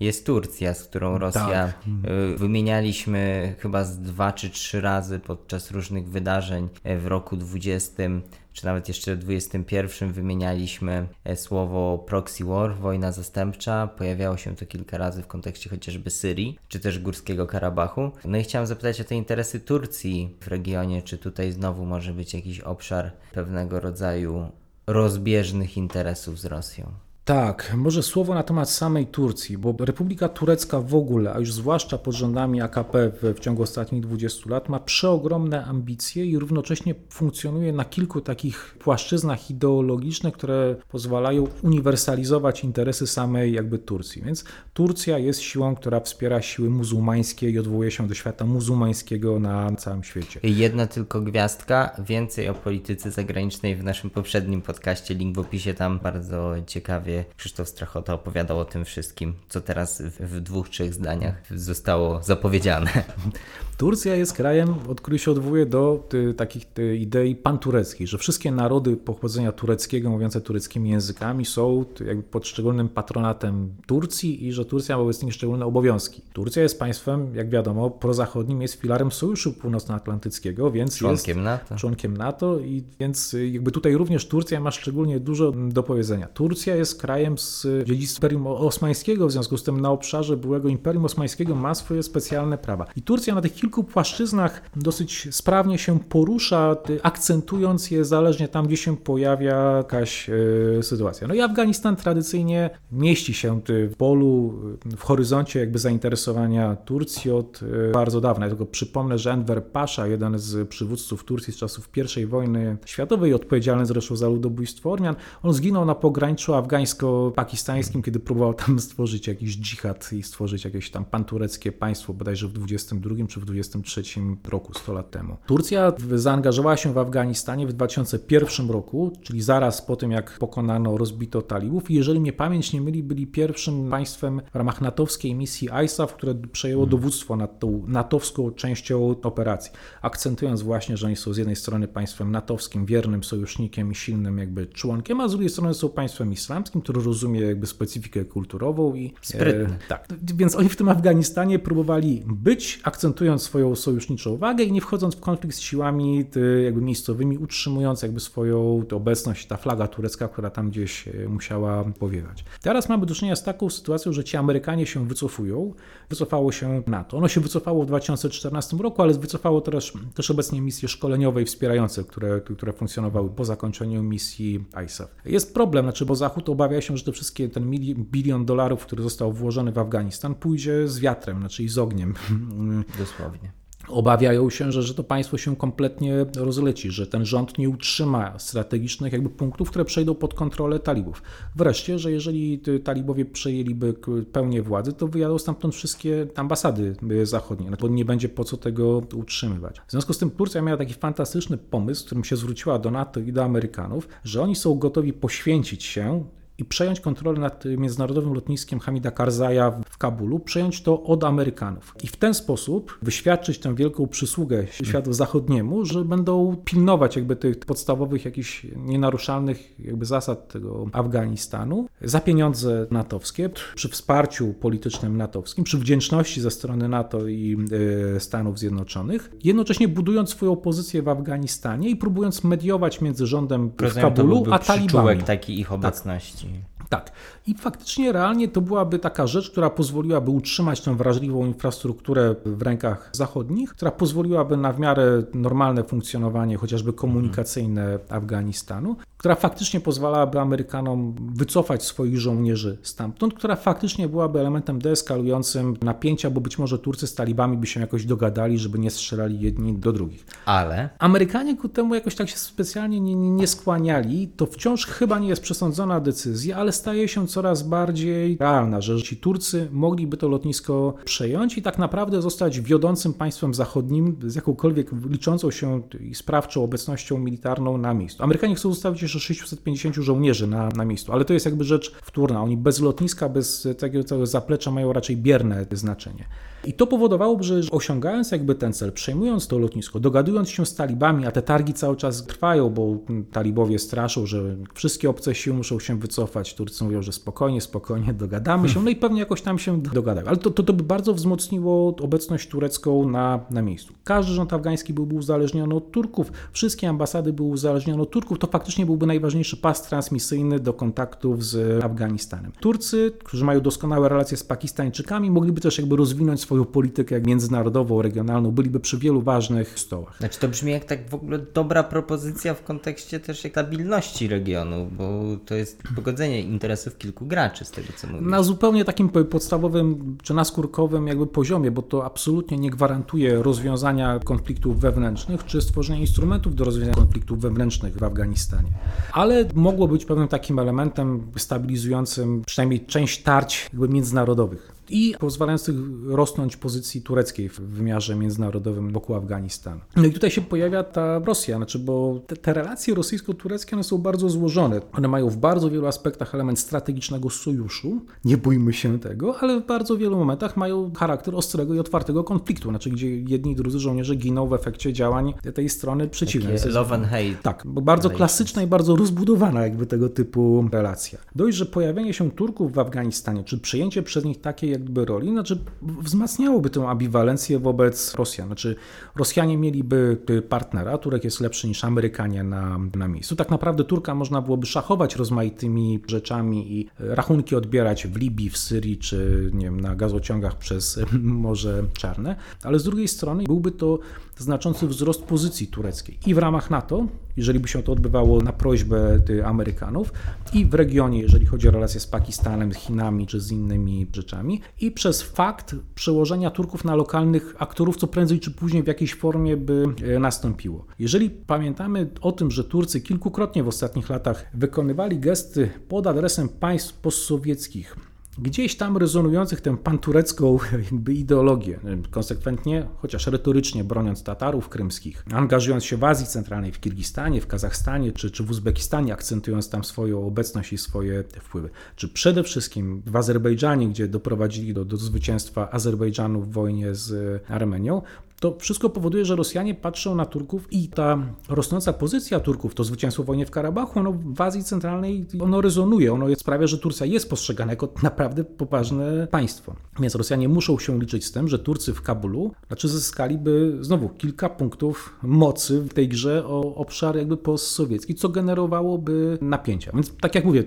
jest Turcja, z którą Rosja tak. Wymienialiśmy chyba z dwa czy trzy razy podczas różnych wydarzeń e, w roku 20 czy nawet jeszcze w 21 wymienialiśmy e, słowo proxy war, wojna zastępcza. Pojawiało się to kilka razy w kontekście chociażby Syrii, czy też Górskiego Karabachu. No i chciałem zapytać o te interesy Turcji w regionie, czy tutaj znowu może być jakiś obszar pewnego rodzaju rozbieżnych interesów z Rosją. Tak, może słowo na temat samej Turcji, bo Republika Turecka w ogóle, a już zwłaszcza pod rządami AKP w, w, ciągu ostatnich 20 lat, ma przeogromne ambicje i równocześnie funkcjonuje na kilku takich płaszczyznach ideologicznych, które pozwalają uniwersalizować interesy samej jakby Turcji. Więc Turcja jest siłą, która wspiera siły muzułmańskie i odwołuje się do świata muzułmańskiego na całym świecie. Jedna tylko gwiazdka, więcej o polityce zagranicznej w naszym poprzednim podcaście, link w opisie, tam bardzo ciekawie Krzysztof Strachota opowiadał o tym wszystkim, co teraz w, w dwóch, trzech zdaniach zostało zapowiedziane. Turcja jest krajem, od którego się odwołuje do ty, takich ty, idei pantureckich, że wszystkie narody pochodzenia tureckiego, mówiące tureckimi językami są jakby pod szczególnym patronatem Turcji i że Turcja ma wobec nich szczególne obowiązki. Turcja jest państwem, jak wiadomo, prozachodnim, jest filarem Sojuszu Północnoatlantyckiego, więc członkiem jest NATO. członkiem NATO i więc jakby tutaj również Turcja ma szczególnie dużo do powiedzenia. Turcja jest krajem krajem z dziedzictwa Imperium Osmańskiego, w związku z tym na obszarze byłego Imperium Osmańskiego ma swoje specjalne prawa. I Turcja na tych kilku płaszczyznach dosyć sprawnie się porusza, akcentując je zależnie tam, gdzie się pojawia jakaś e, sytuacja. No i Afganistan tradycyjnie mieści się w polu, w horyzoncie jakby zainteresowania Turcji od e, bardzo dawna. Ja tylko przypomnę, że Enver Pasha, jeden z przywódców Turcji z czasów I wojny światowej, odpowiedzialny zresztą za ludobójstwo Ormian, on zginął na pograniczu afgańsko-pakistańskim, kiedy próbował tam stworzyć jakiś dżihad i stworzyć jakieś tam pantureckie państwo, bodajże w 22 czy w 23 roku, 100 lat temu. Turcja zaangażowała się w Afganistanie w 2001 roku, czyli zaraz po tym, jak pokonano, rozbito talibów i jeżeli mnie pamięć nie myli, byli pierwszym państwem w ramach natowskiej misji ISAF, które przejęło hmm. dowództwo nad tą natowską częścią operacji, akcentując właśnie, że oni są z jednej strony państwem natowskim, wiernym sojusznikiem i silnym jakby członkiem, a z drugiej strony są państwem islamskim, który rozumie jakby specyfikę kulturową i... Sprytny. E, tak. Więc oni w tym Afganistanie próbowali być, akcentując swoją sojuszniczą wagę i nie wchodząc w konflikt z siłami jakby miejscowymi, utrzymując jakby swoją obecność, ta flaga turecka, która tam gdzieś e, musiała powiewać. Teraz mamy do czynienia z taką sytuacją, że ci Amerykanie się wycofują, wycofało się NATO. Ono się wycofało w 2014 roku, ale wycofało też, też obecnie misje szkoleniowe i wspierające, które, które funkcjonowały po zakończeniu misji ISAF. Jest problem, znaczy, bo Zachód obawia się, że te wszystkie, ten bilion dolarów, który został włożony w Afganistan, pójdzie z wiatrem, znaczy i z ogniem. Dosłownie obawiają się, że, że to państwo się kompletnie rozleci, że ten rząd nie utrzyma strategicznych jakby punktów, które przejdą pod kontrolę talibów. Wreszcie, że jeżeli talibowie przejęliby pełnię władzy, to wyjadą stamtąd wszystkie ambasady zachodnie, no bo nie będzie po co tego utrzymywać. W związku z tym Turcja miała taki fantastyczny pomysł, którym się zwróciła do NATO i do Amerykanów, że oni są gotowi poświęcić się i przejąć kontrolę nad międzynarodowym lotniskiem Hamida Karzaja w Kabulu, przejąć to od Amerykanów. I w ten sposób wyświadczyć tę wielką przysługę światu zachodniemu, że będą pilnować jakby tych podstawowych jakichś nienaruszalnych jakby zasad tego Afganistanu za pieniądze natowskie, przy wsparciu politycznym natowskim, przy wdzięczności ze strony NATO i e, Stanów Zjednoczonych, jednocześnie budując swoją pozycję w Afganistanie i próbując mediować między rządem w Kabulu a talibami. taki ich obecności. Tak. seeing. I faktycznie realnie to byłaby taka rzecz, która pozwoliłaby utrzymać tę wrażliwą infrastrukturę w rękach zachodnich, która pozwoliłaby na w miarę normalne funkcjonowanie chociażby komunikacyjne Afganistanu, która faktycznie pozwalałaby Amerykanom wycofać swoich żołnierzy stamtąd, która faktycznie byłaby elementem deeskalującym napięcia, bo być może Turcy z talibami by się jakoś dogadali, żeby nie strzelali jedni do drugich. Ale Amerykanie ku temu jakoś tak się specjalnie nie, nie skłaniali. To wciąż chyba nie jest przesądzona decyzja, ale staje się coraz bardziej realna, że ci Turcy mogliby to lotnisko przejąć i tak naprawdę zostać wiodącym państwem zachodnim z jakąkolwiek liczącą się i sprawczą obecnością militarną na miejscu. Amerykanie chcą zostawić jeszcze 650 żołnierzy na, na miejscu, ale to jest jakby rzecz wtórna. Oni bez lotniska, bez takiego całego zaplecza mają raczej bierne znaczenie. I to powodowało, że osiągając jakby ten cel, przejmując to lotnisko, dogadując się z talibami, a te targi cały czas trwają, bo talibowie straszą, że wszystkie obce siły muszą się wycofać. Turcy mówią, że spokojnie, spokojnie, dogadamy się, no i pewnie jakoś tam się dogadają. Ale to, to, to by bardzo wzmocniło obecność turecką na, na miejscu. Każdy rząd afgański byłby uzależniony od Turków, wszystkie ambasady były uzależnione od Turków, to faktycznie byłby najważniejszy pas transmisyjny do kontaktów z Afganistanem. Turcy, którzy mają doskonałe relacje z Pakistańczykami, mogliby też jakby rozwinąć swoją politykę międzynarodową, regionalną, byliby przy wielu ważnych stołach. Znaczy to brzmi jak tak w ogóle dobra propozycja w kontekście też stabilności regionu, bo to jest pogodzenie interesów kilku graczy z tego co mówisz. Na zupełnie takim podstawowym czy naskórkowym jakby poziomie, bo to absolutnie nie gwarantuje rozwiązania konfliktów wewnętrznych czy stworzenia instrumentów do rozwiązania konfliktów wewnętrznych w Afganistanie. Ale mogło być pewnym takim elementem stabilizującym przynajmniej część tarć jakby międzynarodowych i pozwalających rosnąć pozycji tureckiej w wymiarze międzynarodowym wokół Afganistanu. No i tutaj się pojawia ta Rosja, znaczy, bo te, te relacje rosyjsko-tureckie one są bardzo złożone. One mają w bardzo wielu aspektach element strategicznego sojuszu, nie bójmy się tego, ale w bardzo wielu momentach mają charakter ostrego i otwartego konfliktu, znaczy gdzie jedni i drudzy żołnierze giną w efekcie działań tej strony przeciwnej. Takie love and hate. Tak, bo bardzo klasyczna i bardzo rozbudowana jakby tego typu relacja. Dość, że pojawienie się Turków w Afganistanie, czy przyjęcie przez nich takiej jakby roli, znaczy wzmacniałoby tę ambiwalencję wobec Rosjan. Znaczy Rosjanie mieliby partnera, Turek jest lepszy niż Amerykanie na, na miejscu. Tak naprawdę Turka można byłoby szachować rozmaitymi rzeczami i rachunki odbierać w Libii, w Syrii czy nie wiem, na gazociągach przez Morze Czarne, ale z drugiej strony byłby to znaczący wzrost pozycji tureckiej i w ramach NATO, jeżeli by się to odbywało na prośbę Amerykanów, i w regionie, jeżeli chodzi o relacje z Pakistanem, z Chinami czy z innymi rzeczami, i przez fakt przełożenia Turków na lokalnych aktorów, co prędzej czy później w jakiejś formie by e, nastąpiło. Jeżeli pamiętamy o tym, że Turcy kilkukrotnie w ostatnich latach wykonywali gesty pod adresem państw postsowieckich, gdzieś tam rezonujących tę panturecką jakby ideologię, konsekwentnie, chociaż retorycznie broniąc Tatarów krymskich, angażując się w Azji Centralnej, w Kirgistanie, w Kazachstanie czy, czy w Uzbekistanie, akcentując tam swoją obecność i swoje wpływy. Czy przede wszystkim w Azerbejdżanie, gdzie doprowadzili do, do zwycięstwa Azerbejdżanu w wojnie z Armenią, to wszystko powoduje, że Rosjanie patrzą na Turków i ta rosnąca pozycja Turków, to zwycięstwo w wojnie w Karabachu, ono w Azji Centralnej ono rezonuje, ono sprawia, że Turcja jest postrzegana jako naprawdę poważne państwo. Więc Rosjanie muszą się liczyć z tym, że Turcy w Kabulu znaczy zyskaliby znowu kilka punktów mocy w tej grze o obszar jakby postsowiecki, co generowałoby napięcia. Więc tak jak mówię,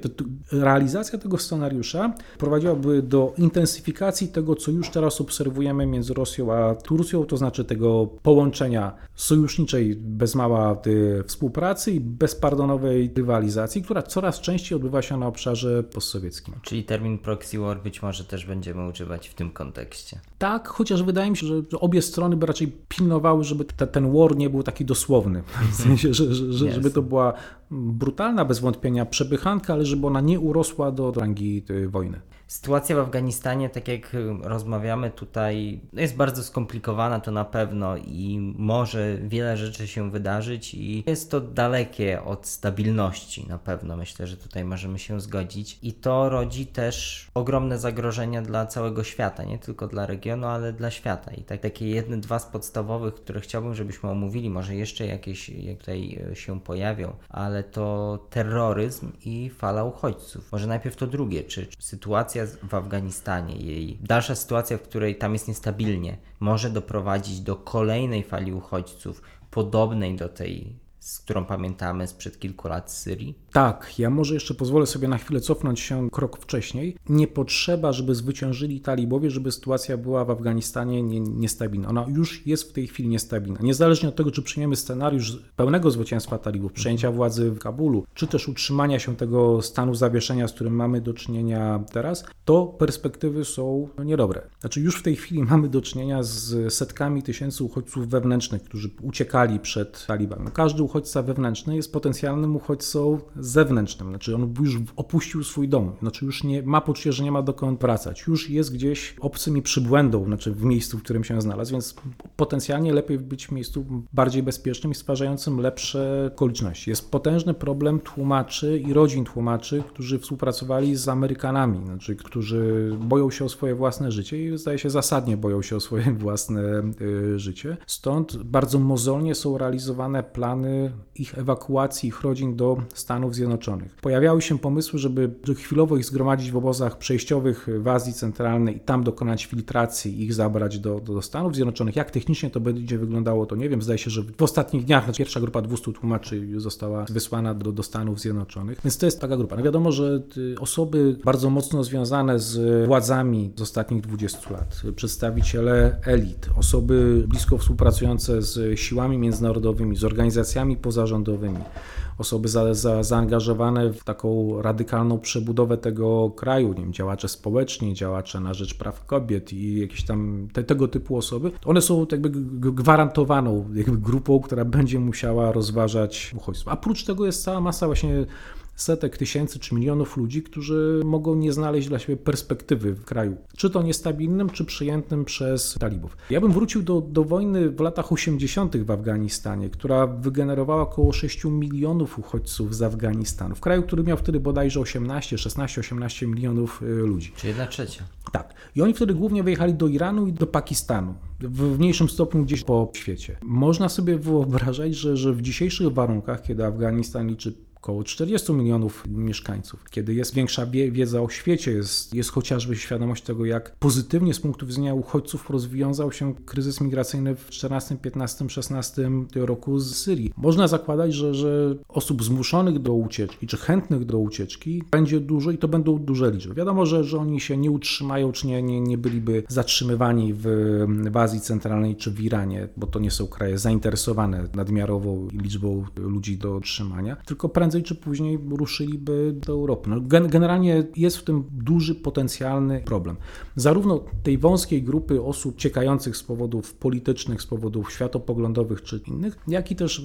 realizacja tego scenariusza prowadziłaby do intensyfikacji tego, co już teraz obserwujemy między Rosją a Turcją, to znaczy tego połączenia sojuszniczej bez mała y, współpracy i bezpardonowej rywalizacji, która coraz częściej odbywa się na obszarze postsowieckim. Czyli termin proxy war być może też będziemy używać w tym kontekście. Tak, chociaż wydaje mi się, że obie strony by raczej pilnowały, żeby te, ten war nie był taki dosłowny. W sensie, że, że, że żeby to była brutalna bez wątpienia przepychanka, ale żeby ona nie urosła do rangi y, wojny. Sytuacja w Afganistanie, tak jak rozmawiamy tutaj, jest bardzo skomplikowana, to na pewno i może wiele rzeczy się wydarzyć, i jest to dalekie od stabilności, na pewno. Myślę, że tutaj możemy się zgodzić. I to rodzi też ogromne zagrożenia dla całego świata, nie tylko dla regionu, ale dla świata. I tak, takie jedne, dwa z podstawowych, które chciałbym, żebyśmy omówili, może jeszcze jakieś jak tutaj się pojawią, ale to terroryzm i fala uchodźców. Może najpierw to drugie, czy, czy sytuacja sytuacja w Afganistanie, jej dalsza sytuacja, w której tam jest niestabilnie, może doprowadzić do kolejnej fali uchodźców, podobnej do tej z którą pamiętamy sprzed kilku lat z Syrii? Tak, ja może jeszcze pozwolę sobie na chwilę cofnąć się krok wcześniej. Nie potrzeba, żeby zwyciężyli talibowie, żeby sytuacja była w Afganistanie nie, niestabilna. Ona już jest w tej chwili niestabilna. Niezależnie od tego, czy przyjmiemy scenariusz pełnego zwycięstwa talibów, przejęcia władzy w Kabulu, czy też utrzymania się tego stanu zawieszenia, z którym mamy do czynienia teraz, to perspektywy są niedobre. Znaczy już w tej chwili mamy do czynienia z setkami tysięcy uchodźców wewnętrznych, którzy uciekali przed talibami. Każdy uchodźca wewnętrzny jest potencjalnym uchodźcą zewnętrznym, znaczy on już opuścił swój dom, znaczy już nie ma poczucia, że nie ma dokąd wracać, już jest gdzieś obcym i przybłędą, znaczy w miejscu, w którym się znalazł, więc potencjalnie lepiej być w miejscu bardziej bezpiecznym i stwarzającym lepsze okoliczności. Jest potężny problem tłumaczy i rodzin tłumaczy, którzy współpracowali z Amerykanami, znaczy którzy boją się o swoje własne życie i zdaje się zasadnie boją się o swoje własne y, życie. Stąd bardzo mozolnie są realizowane plany ich ewakuacji ich rodzin do Stanów Zjednoczonych. Pojawiały się pomysły, żeby chwilowo ich zgromadzić w obozach przejściowych w Azji Centralnej i tam dokonać filtracji ich zabrać do, do Stanów Zjednoczonych. Jak technicznie to będzie wyglądało, to nie wiem. Zdaje się, że w ostatnich dniach znaczy pierwsza grupa 200 tłumaczy została wysłana do, do Stanów Zjednoczonych, więc to jest taka grupa. No wiadomo, że osoby bardzo mocno związane z władzami z ostatnich 20 lat, przedstawiciele elit, osoby blisko współpracujące z siłami międzynarodowymi, z organizacjami pozarządowymi, osoby za, za, zaangażowane w taką radykalną przebudowę tego kraju, nie wiem, działacze społeczni, działacze na rzecz praw kobiet i jakieś tam te, tego typu osoby, one są jakby gwarantowaną jakby grupą, która będzie musiała rozważać uchodźstwo. A prócz tego jest cała masa właśnie setek tysięcy czy milionów ludzi, którzy mogą nie znaleźć dla siebie perspektywy w kraju, czy to niestabilnym, czy przyjętym przez talibów. Ja bym wrócił do, do wojny w latach 80. w Afganistanie, która wygenerowała około 6 milionów uchodźców z Afganistanu, w kraju, który miał wtedy bodajże 18, 16, 18 milionów y, ludzi. Czyli jedna trzecia. Tak. I oni wtedy głównie wyjechali do Iranu i do Pakistanu w mniejszym stopniu gdzieś po świecie. Można sobie wyobrażać, że, że w dzisiejszych warunkach, kiedy Afganistan liczy około 40 milionów mieszkańców. Kiedy jest większa wiedza o świecie, jest, jest chociażby świadomość tego, jak pozytywnie z punktu widzenia uchodźców rozwiązał się kryzys migracyjny w 14, 15, 16 roku z Syrii. Można zakładać, że, że osób zmuszonych do ucieczki, czy chętnych do ucieczki będzie dużo i to będą duże liczby. Wiadomo, że, że oni się nie utrzymają, czy nie, nie, nie byliby zatrzymywani w, w Azji Centralnej, czy w Iranie, bo to nie są kraje zainteresowane nadmiarową liczbą ludzi do utrzymania, tylko prędzej czy później ruszyliby do Europy. No, generalnie jest w tym duży potencjalny problem. Zarówno tej wąskiej grupy osób ciekających z powodów politycznych, z powodów światopoglądowych czy innych, jak i też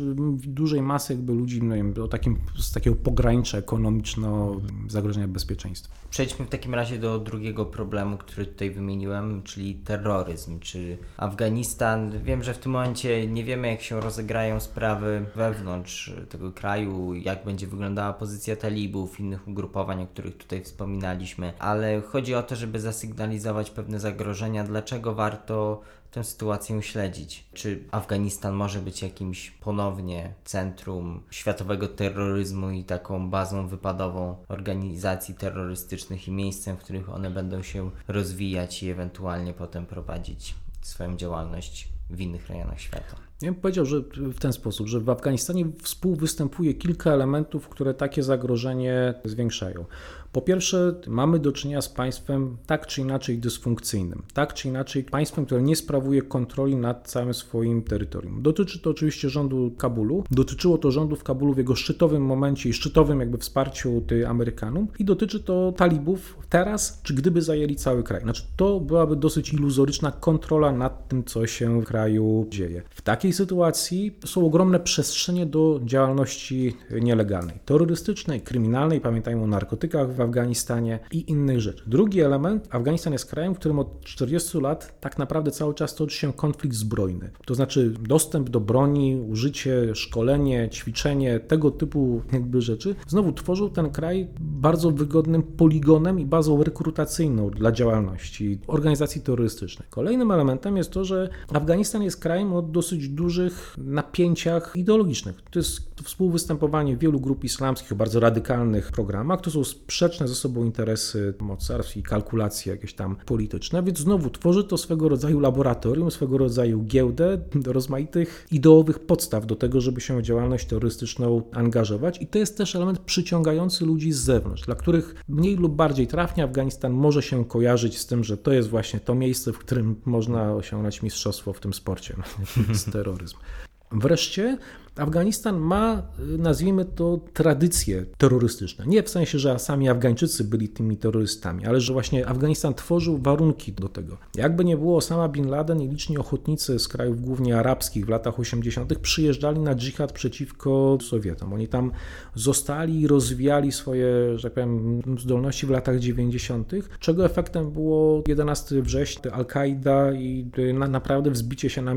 dużej masy jakby ludzi no wiem, o takim, z takiego pogranicza ekonomiczno zagrożenia bezpieczeństwa. Przejdźmy w takim razie do drugiego problemu, który tutaj wymieniłem, czyli terroryzm, czy Afganistan. Wiem, że w tym momencie nie wiemy, jak się rozegrają sprawy wewnątrz tego kraju, jak będzie wyglądała pozycja talibów, innych ugrupowań, o których tutaj wspominaliśmy, ale chodzi o to, żeby zasygnalizować pewne zagrożenia, dlaczego warto tę sytuację śledzić. Czy Afganistan może być jakimś ponownie centrum światowego terroryzmu i taką bazą wypadową organizacji terrorystycznych i miejscem, w których one będą się rozwijać i ewentualnie potem prowadzić swoją działalność w innych rejonach świata? Ja bym powiedział, że w ten sposób, że w Afganistanie współwystępuje kilka elementów, które takie zagrożenie zwiększają. Po pierwsze, mamy do czynienia z państwem tak czy inaczej dysfunkcyjnym, tak czy inaczej państwem, które nie sprawuje kontroli nad całym swoim terytorium. Dotyczy to oczywiście rządu Kabulu, dotyczyło to rządu w Kabulu w jego szczytowym momencie i szczytowym jakby wsparciu Amerykanom i dotyczy to talibów teraz, czy gdyby zajęli cały kraj. Znaczy to byłaby dosyć iluzoryczna kontrola nad tym, co się w kraju dzieje. W takiej sytuacji są ogromne przestrzenie do działalności nielegalnej, terrorystycznej, kryminalnej, pamiętajmy o narkotykach w Afganistanie i innych rzeczy. Drugi element, Afganistan jest krajem, w którym od 40 lat tak naprawdę cały czas toczy się konflikt zbrojny. To znaczy dostęp do broni, użycie, szkolenie, ćwiczenie, tego typu jakby rzeczy, znowu tworzył ten kraj bardzo wygodnym poligonem i bazą rekrutacyjną dla działalności organizacji terrorystycznych. Kolejnym elementem jest to, że Afganistan jest krajem o dosyć dużych napięciach ideologicznych. To jest współwystępowanie wielu grup islamskich o bardzo radykalnych programach, to są sprzeczne sprzeczne ze sobą interesy mocarstw i kalkulacje jakieś tam polityczne, więc znowu tworzy to swego rodzaju laboratorium, swego rodzaju giełdę do rozmaitych ideowych podstaw do tego, żeby się w działalność terrorystyczną angażować i to jest też element przyciągający ludzi z zewnątrz, dla których mniej lub bardziej trafnie Afganistan może się kojarzyć z tym, że to jest właśnie to miejsce, w którym można osiągnąć mistrzostwo w tym sporcie, z terroryzm. Wreszcie Afganistan ma, nazwijmy to, tradycje terrorystyczne. Nie w sensie, że sami Afgańczycy byli tymi terrorystami, ale że właśnie Afganistan tworzył warunki do tego. Jakby nie było, Osama Bin Laden i liczni ochotnicy z krajów głównie arabskich w latach 80. przyjeżdżali na dżihad przeciwko Sowietom. Oni tam zostali i rozwijali swoje, że tak powiem, zdolności w latach 90., czego efektem było 11 września, Al-Kaida i naprawdę wzbicie się na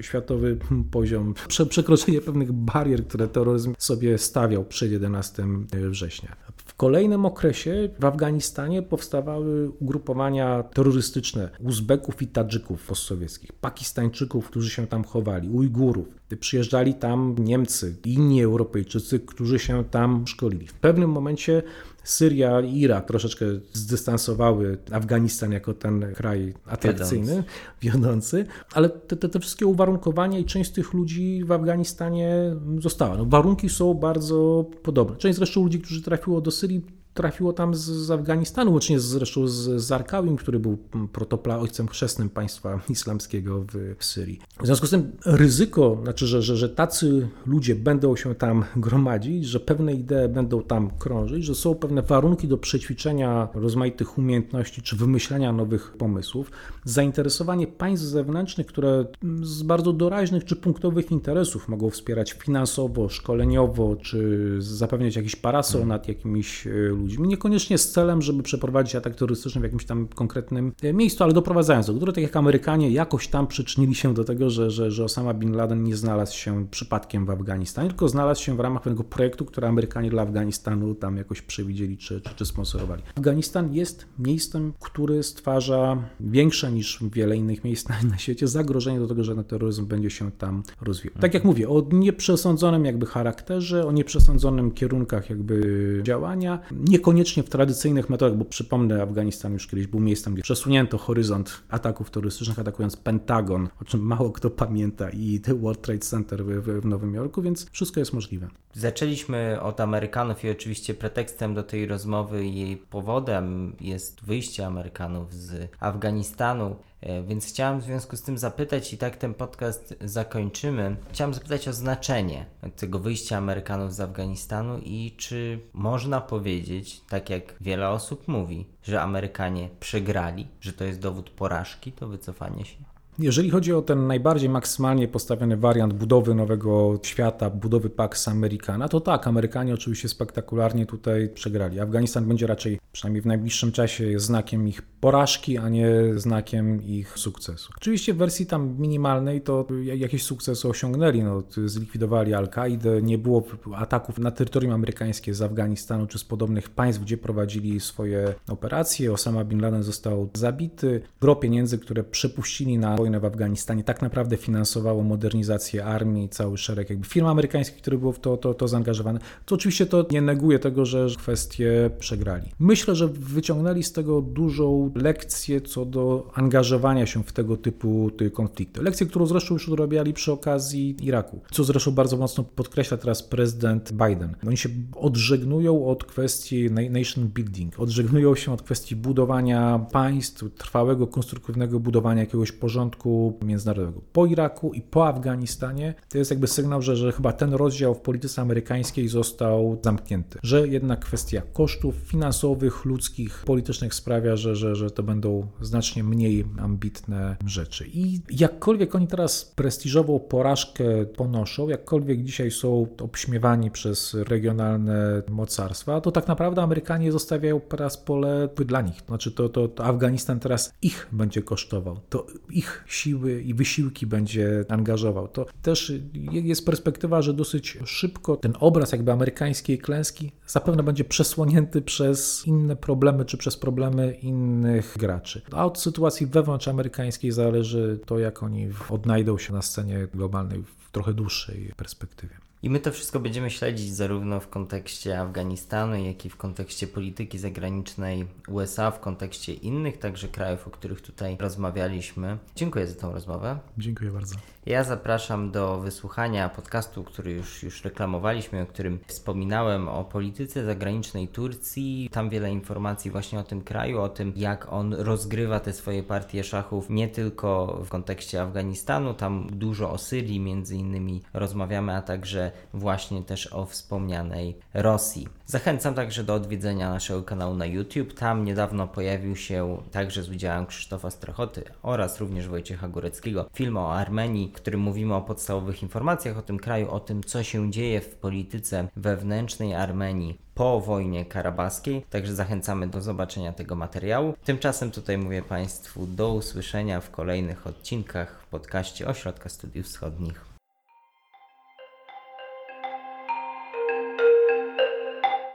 światowy poziom, przekroczenie pewnych barier, które terroryzm sobie stawiał przed 11 września. W kolejnym okresie w Afganistanie powstawały ugrupowania terrorystyczne Uzbeków i Tadżyków postsowieckich, Pakistańczyków, którzy się tam chowali, Ujgurów. Przyjeżdżali tam Niemcy, inni Europejczycy, którzy się tam szkolili. W pewnym momencie Syria i Irak troszeczkę zdystansowały Afganistan jako ten kraj atrakcyjny, wiodący, ale te, te, te, wszystkie uwarunkowania i część z tych ludzi w Afganistanie została. No, warunki są bardzo podobne. Część zresztą ludzi, którzy trafiło do Syrii, trafiło tam z, z Afganistanu, łącznie z, zresztą z Zarkawim, który był protopla ojcem chrzestnym państwa islamskiego w, w, Syrii. W związku z tym ryzyko, znaczy, że, że, że tacy ludzie będą się tam gromadzić, że pewne idee będą tam krążyć, że są pewne warunki do przećwiczenia rozmaitych umiejętności czy wymyślania nowych pomysłów, zainteresowanie państw zewnętrznych, które z bardzo doraźnych czy punktowych interesów mogą wspierać finansowo, szkoleniowo, czy zapewniać jakiś parasol nad jakimiś ludźmi, ludźmi. Niekoniecznie z celem, żeby przeprowadzić atak terrorystyczny w jakimś tam konkretnym e, miejscu, ale doprowadzając do, które tak jak Amerykanie jakoś tam przyczynili się do tego, że, że, że Osama Bin Laden nie znalazł się przypadkiem w Afganistanie, tylko znalazł się w ramach pewnego projektu, który Amerykanie dla Afganistanu tam jakoś przewidzieli czy, czy, czy sponsorowali. Afganistan jest miejscem, który stwarza większe niż wiele innych miejsc na, na świecie zagrożenie do tego, że ten terroryzm będzie się tam rozwijał. Tak jak mówię, o nieprzesądzonym jakby charakterze, o nieprzesądzonym kierunkach jakby działania, niekoniecznie w tradycyjnych metodach, bo przypomnę, Afganistan już kiedyś był miejscem, gdzie przesunięto horyzont ataków terrorystycznych, atakując Pentagon, o czym mało kto pamięta, i The World Trade Center w, w Nowym Jorku, więc wszystko jest możliwe. Zaczęliśmy od Amerykanów i oczywiście pretekstem do tej rozmowy i jej powodem jest wyjście Amerykanów z Afganistanu. E, Więc chciałem w związku z tym zapytać, i tak ten podcast zakończymy. Chciałem zapytać o znaczenie tego wyjścia Amerykanów z Afganistanu i czy można powiedzieć, tak jak wiele osób mówi, że Amerykanie przegrali, że to jest dowód porażki, to wycofanie się. Jeżeli chodzi o ten najbardziej maksymalnie postawiony wariant budowy nowego świata, budowy Pax Americana, to tak, Amerykanie oczywiście spektakularnie tutaj przegrali. Afganistan będzie raczej, przynajmniej w najbliższym czasie, znakiem ich porażki, a nie znakiem ich sukcesu. Oczywiście w wersji tam minimalnej to jakieś sukcesy osiągnęli, no, zlikwidowali Al-Kaidę, nie było ataków na terytorium amerykańskie z Afganistanu czy z podobnych państw, gdzie prowadzili swoje operacje. Osama Bin Laden został zabity. Gro pieniędzy, które przepuścili na wojnę w Afganistanie, tak naprawdę finansowało modernizację armii, cały szereg jakby firm amerykańskich, które było w to, to, to zaangażowane. To oczywiście to nie neguje tego, że kwestie przegrali. Myślę, że wyciągnęli z tego dużą lekcję co do angażowania się w tego typu ty- konflikty. Lekcję, którą zresztą już odrabiali przy okazji Iraku, co zresztą bardzo mocno podkreśla teraz prezydent Biden. Oni się odżegnują od kwestii na- nation building, odżegnują się od kwestii budowania państw, trwałego, konstruktywnego budowania jakiegoś porządku międzynarodowego. Po Iraku i po Afganistanie to jest jakby sygnał, że, że chyba ten rozdział w polityce amerykańskiej został zamknięty. Że jednak kwestia kosztów finansowych, ludzkich, politycznych sprawia, że, że, że to będą znacznie mniej ambitne rzeczy. I jakkolwiek oni teraz prestiżową porażkę ponoszą, jakkolwiek dzisiaj są obśmiewani przez regionalne mocarstwa, to tak naprawdę Amerykanie zostawiają teraz pole dla nich. Znaczy to, to, to Afganistan teraz ich będzie kosztował. To ich siły i wysiłki będzie angażował. To też jest perspektywa, że dosyć szybko ten obraz jakby amerykańskiej klęski zapewne będzie przesłonięty przez inne problemy, czy przez problemy innych graczy. A od sytuacji wewnątrz amerykańskiej zależy to, jak oni odnajdą się na scenie globalnej w trochę dłuższej perspektywie. I my to wszystko będziemy śledzić zarówno w kontekście Afganistanu, jak i w kontekście polityki zagranicznej USA, w kontekście innych także krajów, o których tutaj rozmawialiśmy. Dziękuję za tą rozmowę. Dziękuję bardzo. Ja zapraszam do wysłuchania podcastu, który już, już reklamowaliśmy, o którym wspominałem, o polityce zagranicznej Turcji. Tam wiele informacji właśnie o tym kraju, o tym, jak on rozgrywa te swoje partie szachów, nie tylko w kontekście Afganistanu, tam dużo o Syrii między innymi rozmawiamy, a także właśnie też o wspomnianej Rosji. Zachęcam także do odwiedzenia naszego kanału na YouTube. Tam niedawno pojawił się także z udziałem Krzysztofa Strachoty oraz również Wojciecha Góreckiego film o Armenii, w którym mówimy o podstawowych informacjach o tym kraju, o tym, co się dzieje w polityce wewnętrznej Armenii po wojnie karabaskiej. Także zachęcamy do zobaczenia tego materiału. Tymczasem tutaj mówię Państwu do usłyszenia w kolejnych odcinkach w podcaście Ośrodka Studiów Wschodnich.